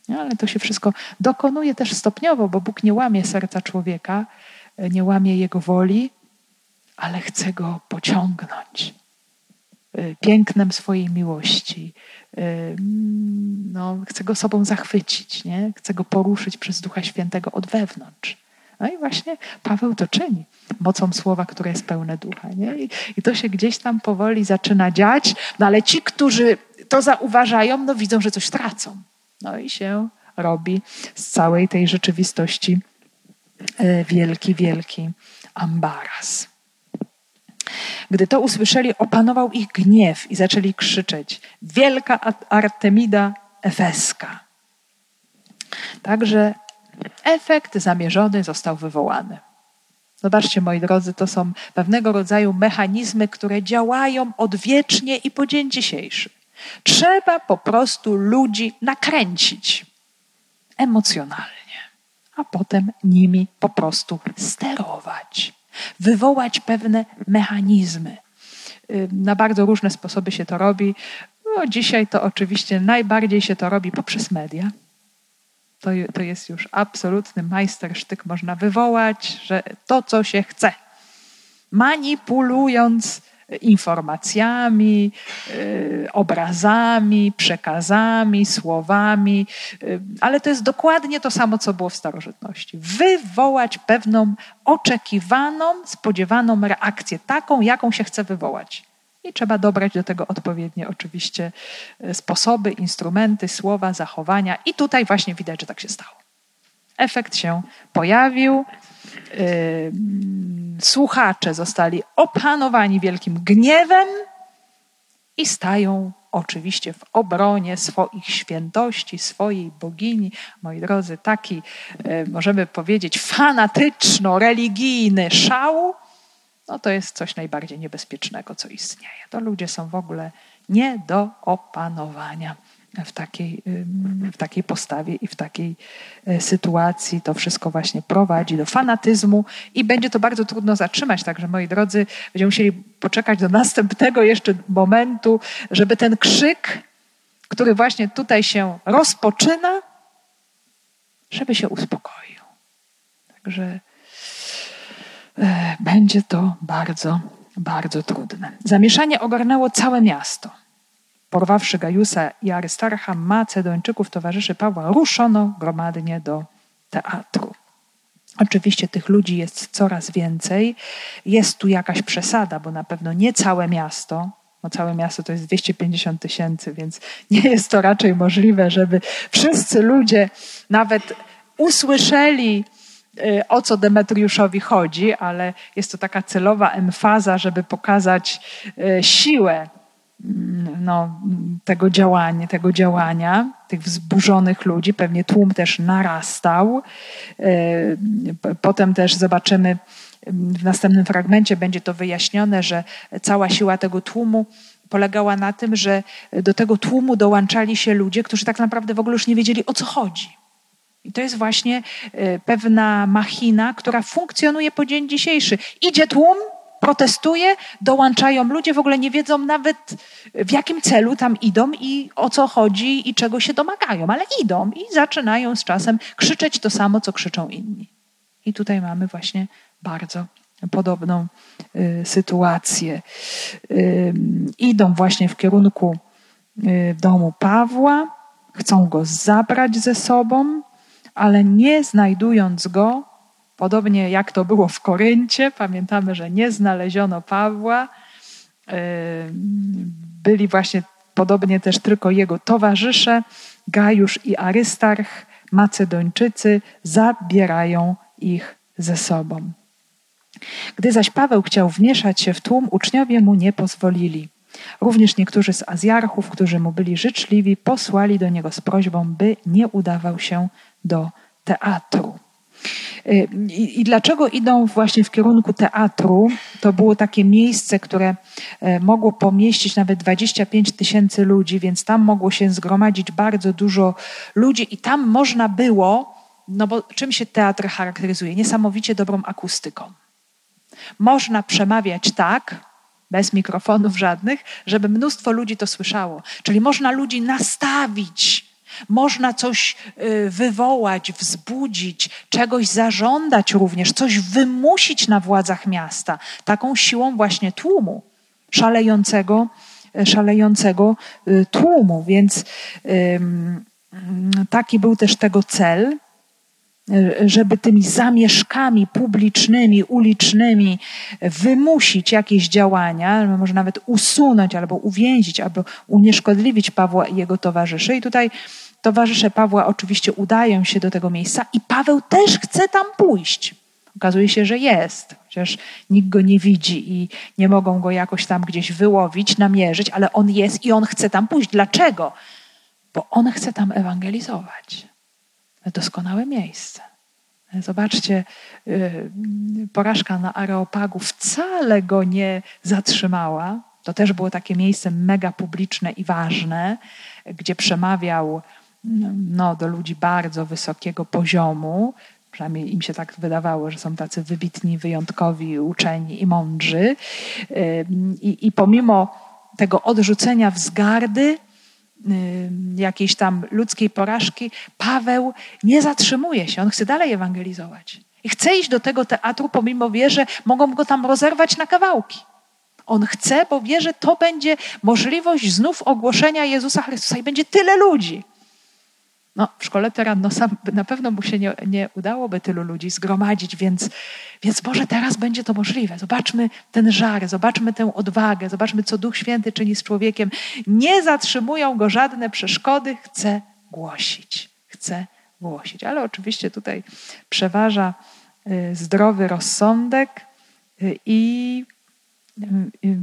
Ale to się wszystko dokonuje też stopniowo, bo Bóg nie łamie serca człowieka, nie łamie jego woli, ale chce go pociągnąć y, pięknem swojej miłości. Y, no, chce go sobą zachwycić, nie? chce go poruszyć przez Ducha Świętego od wewnątrz. No i właśnie Paweł to czyni mocą słowa, które jest pełne ducha. Nie? I, I, to się gdzieś tam powoli zaczyna dziać, no ale ci, którzy to zauważają, no widzą, że coś tracą. No i się robi z całej tej rzeczywistości e, wielki, wielki ambaras. Gdy to usłyszeli, opanował ich gniew i zaczęli krzyczeć: Wielka Artemida Efeska. Także efekt zamierzony został wywołany. Zobaczcie, moi drodzy, to są pewnego rodzaju mechanizmy, które działają odwiecznie i po dzień dzisiejszy. Trzeba po prostu ludzi nakręcić emocjonalnie, a potem nimi po prostu sterować, wywołać pewne mechanizmy. Na bardzo różne sposoby się to robi. No, dzisiaj to oczywiście najbardziej się to robi poprzez media. To, to jest już absolutny majstersztyk. Można wywołać, że to, co się chce, manipulując informacjami, y, obrazami, przekazami, słowami, y, ale to jest dokładnie to samo, co było w starożytności. Wywołać pewną oczekiwaną, spodziewaną reakcję, taką, jaką się chce wywołać. I trzeba dobrać do tego odpowiednie oczywiście y, sposoby, instrumenty, słowa, zachowania. I tutaj właśnie widać, że tak się stało. Efekt się pojawił słuchacze zostali opanowani wielkim gniewem i stają oczywiście w obronie swoich świętości, swojej bogini. Moi drodzy, taki, możemy powiedzieć, fanatyczno-religijny szał, no to jest coś najbardziej niebezpiecznego, co istnieje. To ludzie są w ogóle nie do opanowania w takiej, w takiej postawie i w takiej e, sytuacji. To wszystko właśnie prowadzi do fanatyzmu i będzie to bardzo trudno zatrzymać. Także moi drodzy, będziemy musieli poczekać do następnego jeszcze momentu, żeby ten krzyk, który właśnie tutaj się rozpoczyna, żeby się uspokoił. Także będzie to bardzo, bardzo trudne. Zamieszanie ogarnęło całe miasto. Porwawszy Gajusa i Arystarcha, Macedończyków, towarzyszy Pawła, ruszono gromadnie do teatru. Oczywiście tych ludzi jest coraz więcej. Jest tu jakaś przesada, bo na pewno nie całe miasto, bo całe miasto to jest 250 tysięcy, więc nie jest to raczej możliwe, żeby wszyscy ludzie nawet usłyszeli, o co Demetriuszowi chodzi, ale jest to taka celowa emfaza, żeby pokazać y, siłę no, tego działania, tego działania, tych wzburzonych ludzi. Pewnie tłum też narastał. E, potem też zobaczymy w następnym fragmencie, będzie to wyjaśnione, że cała siła tego tłumu polegała na tym, że do tego tłumu dołączali się ludzie, którzy tak naprawdę w ogóle już nie wiedzieli o co chodzi. I to jest właśnie e, pewna machina, która funkcjonuje po dzień dzisiejszy. Idzie tłum, protestuje, dołączają ludzie, w ogóle nie wiedzą nawet w jakim celu tam idą i o co chodzi i czego się domagają, ale idą i zaczynają z czasem krzyczeć to samo, co krzyczą inni. I tutaj mamy właśnie bardzo podobną y, sytuację. Y, idą właśnie w kierunku domu Pawła, chcą go zabrać ze sobą, ale nie znajdując go, Podobnie jak to było w Koryncie, pamiętamy, że nie znaleziono Pawła. E, byli właśnie podobnie też tylko jego towarzysze, Gajusz i Arystarch, Macedończycy, zabierają ich ze sobą. Gdy zaś Paweł chciał wmieszać się w tłum, uczniowie mu nie pozwolili. Również niektórzy z Azjarchów, którzy mu byli życzliwi, posłali do niego z prośbą, by nie udawał się do teatru. Y, I, I, dlaczego idą właśnie w kierunku teatru? To było takie miejsce, które e, mogło pomieścić nawet 25 tysięcy ludzi, więc tam mogło się zgromadzić bardzo dużo ludzi i tam można było, no bo czym się teatr charakteryzuje? Niesamowicie dobrą akustyką. Można przemawiać tak, bez mikrofonów żadnych, żeby mnóstwo ludzi to słyszało. Czyli można ludzi nastawić można coś y, wywołać, wzbudzić, czegoś zażądać również, coś wymusić na władzach miasta, taką siłą właśnie tłumu, szalejącego, y, szalejącego y, tłumu. Więc taki był też tego cel, żeby tymi zamieszkami publicznymi, ulicznymi wymusić jakieś działania, może nawet usunąć albo uwięzić, albo unieszkodliwić Pawła i jego towarzyszy. I tutaj towarzysze Pawła oczywiście udają się do tego miejsca i Paweł też chce tam pójść. Okazuje się, że jest, chociaż nikt go nie widzi i nie mogą go jakoś tam gdzieś wyłowić, namierzyć, ale on jest i on chce tam pójść. Dlaczego? Bo on chce tam ewangelizować. Doskonałe miejsce. Zobaczcie, y, porażka na Areopagu wcale go nie zatrzymała. To też było takie miejsce mega publiczne i ważne, gdzie przemawiał no, do ludzi bardzo wysokiego poziomu. Przynajmniej im się tak wydawało, że są tacy wybitni, wyjątkowi, uczeni i mądrzy. I, i pomimo tego odrzucenia wzgardy, jakiejś tam ludzkiej porażki, Paweł nie zatrzymuje się. On chce dalej ewangelizować. I chce iść do tego teatru, pomimo wie, że mogą go tam rozerwać na kawałki. On chce, bo wie, że to będzie możliwość znów ogłoszenia Jezusa Chrystusa i będzie tyle ludzi. No, w szkole Terrannosa na pewno mu się nie, nie udałoby tylu ludzi zgromadzić, więc, więc może teraz będzie to możliwe. Zobaczmy ten żar, zobaczmy tę odwagę, zobaczmy, co Duch Święty czyni z człowiekiem. Nie zatrzymują go żadne przeszkody, chce głosić. Chce głosić. Ale oczywiście tutaj przeważa y, zdrowy rozsądek y, i y,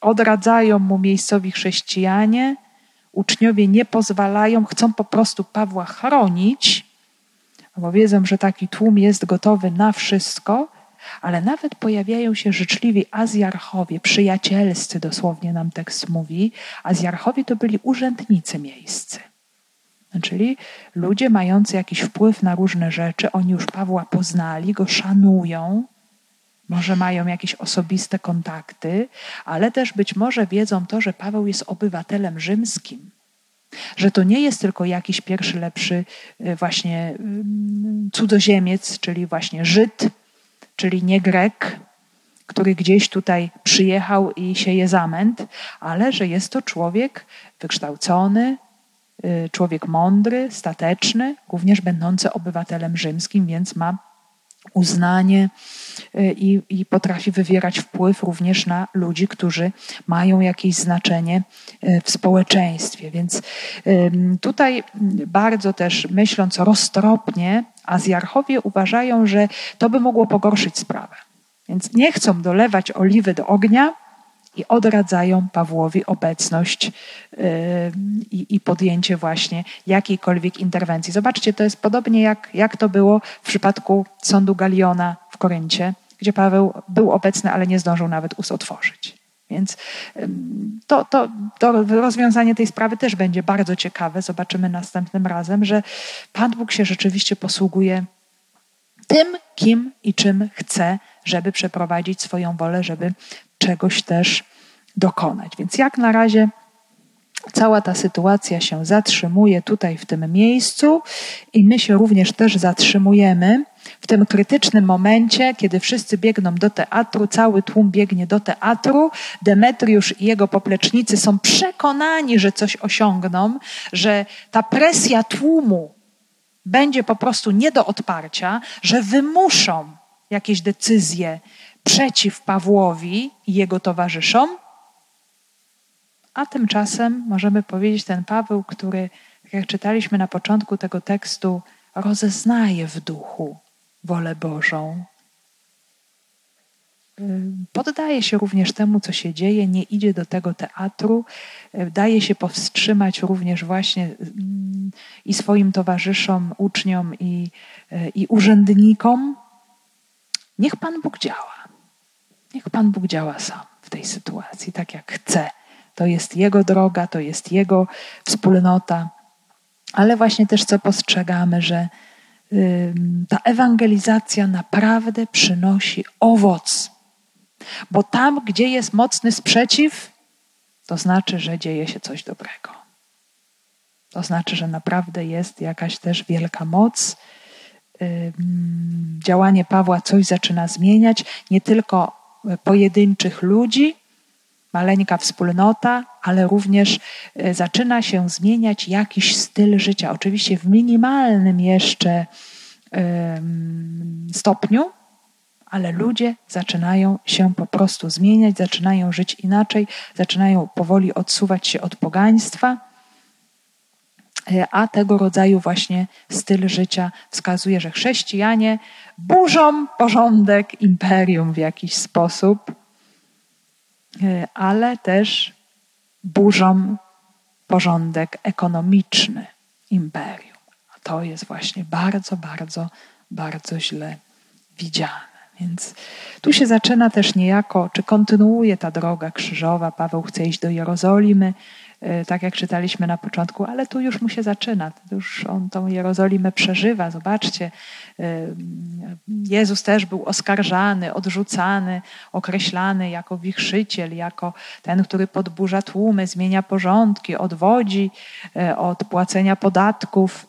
odradzają mu miejscowi chrześcijanie uczniowie nie pozwalają, chcą po prostu Pawła chronić, bo wiedzą, że taki tłum jest gotowy na wszystko, ale nawet pojawiają się życzliwi azjarchowie, przyjacielscy, dosłownie nam tekst mówi. Azjarchowie to byli urzędnicy miejscy. Czyli ludzie mający jakiś wpływ na różne rzeczy, oni już Pawła poznali, go szanują, może mają jakieś osobiste kontakty, ale też być może wiedzą to, że Paweł jest obywatelem rzymskim. Że to nie jest tylko jakiś pierwszy, lepszy y, właśnie y, cudzoziemiec, czyli właśnie Żyd, czyli nie Grek, który gdzieś tutaj przyjechał i sieje zamęt, ale że jest to człowiek wykształcony, y, człowiek mądry, stateczny, również będący obywatelem rzymskim, więc ma uznanie y, i, i, potrafi wywierać wpływ również na ludzi, którzy mają jakieś znaczenie y, w społeczeństwie. Więc tutaj bardzo też myśląc roztropnie, Azjarchowie uważają, że to by mogło pogorszyć sprawę. Więc nie chcą dolewać oliwy do ognia, i odradzają Pawłowi obecność yy, i podjęcie właśnie jakiejkolwiek interwencji. Zobaczcie, to jest podobnie jak, jak to było w przypadku sądu Galiona w Koryncie, gdzie Paweł był obecny, ale nie zdążył nawet ust otworzyć. Więc to, to, to rozwiązanie tej sprawy też będzie bardzo ciekawe. Zobaczymy następnym razem, że Pan Bóg się rzeczywiście posługuje tym, kim i czym chce, żeby przeprowadzić swoją wolę, żeby czegoś też dokonać. Więc jak na razie cała ta sytuacja się zatrzymuje tutaj w tym miejscu i my się również też zatrzymujemy w tym krytycznym momencie, kiedy wszyscy biegną do teatru, cały tłum biegnie do teatru, Demetriusz i jego poplecznicy są przekonani, że coś osiągną, że ta presja tłumu będzie po prostu nie do odparcia, że wymuszą jakieś decyzje przeciw Pawłowi i jego towarzyszom, a tymczasem możemy powiedzieć, ten Paweł, który, tak jak czytaliśmy na początku tego tekstu, rozeznaje w duchu wolę Bożą. poddaje się również temu, co się dzieje, nie idzie do tego teatru, daje się powstrzymać również właśnie mm, i swoim towarzyszom, uczniom i, i urzędnikom. Niech Pan Bóg działa. Niech Pan Bóg działa sam w tej sytuacji, tak jak chce. To jest Jego droga, to jest Jego wspólnota, ale właśnie też co postrzegamy, że ta ewangelizacja naprawdę przynosi owoc. Bo tam, gdzie jest mocny sprzeciw, to znaczy, że dzieje się coś dobrego. To znaczy, że naprawdę jest jakaś też wielka moc. Działanie Pawła coś zaczyna zmieniać, nie tylko pojedynczych ludzi, maleńka wspólnota, ale również e, zaczyna się zmieniać jakiś styl życia. Oczywiście w minimalnym jeszcze stopniu, ale ludzie zaczynają się po prostu zmieniać, zaczynają żyć inaczej, zaczynają powoli odsuwać się od pogaństwa. E, a tego rodzaju właśnie styl życia wskazuje, że chrześcijanie burzą porządek imperium w jakiś sposób, ale też burzą porządek ekonomiczny imperium. A to jest właśnie bardzo, bardzo, bardzo źle widziane. Więc tu się zaczyna też niejako, czy kontynuuje ta droga krzyżowa. Paweł chce iść do Jerozolimy, e, tak jak czytaliśmy na początku, ale tu już mu się zaczyna. Już on tą Jerozolimę przeżywa. Zobaczcie, e, Jezus też był oskarżany, odrzucany, określany jako wichrzyciel, jako ten, który podburza tłumy, zmienia porządki, odwodzi e, od płacenia podatków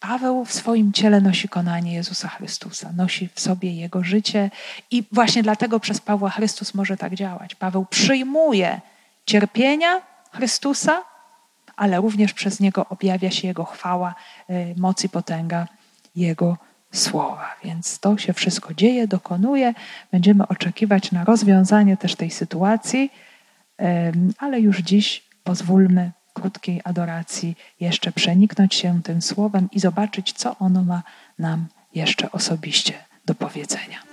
Paweł w swoim ciele nosi konanie Jezusa Chrystusa, nosi w sobie Jego życie i właśnie dlatego przez Pawła Chrystus może tak działać. Paweł przyjmuje cierpienia Chrystusa, ale również przez Niego objawia się Jego chwała, y, moc i potęga Jego słowa. Więc to się wszystko dzieje, dokonuje. Będziemy oczekiwać na rozwiązanie też tej sytuacji, ale już dziś pozwólmy krótkiej adoracji jeszcze przeniknąć się tym słowem i zobaczyć, co ono ma nam jeszcze osobiście do powiedzenia.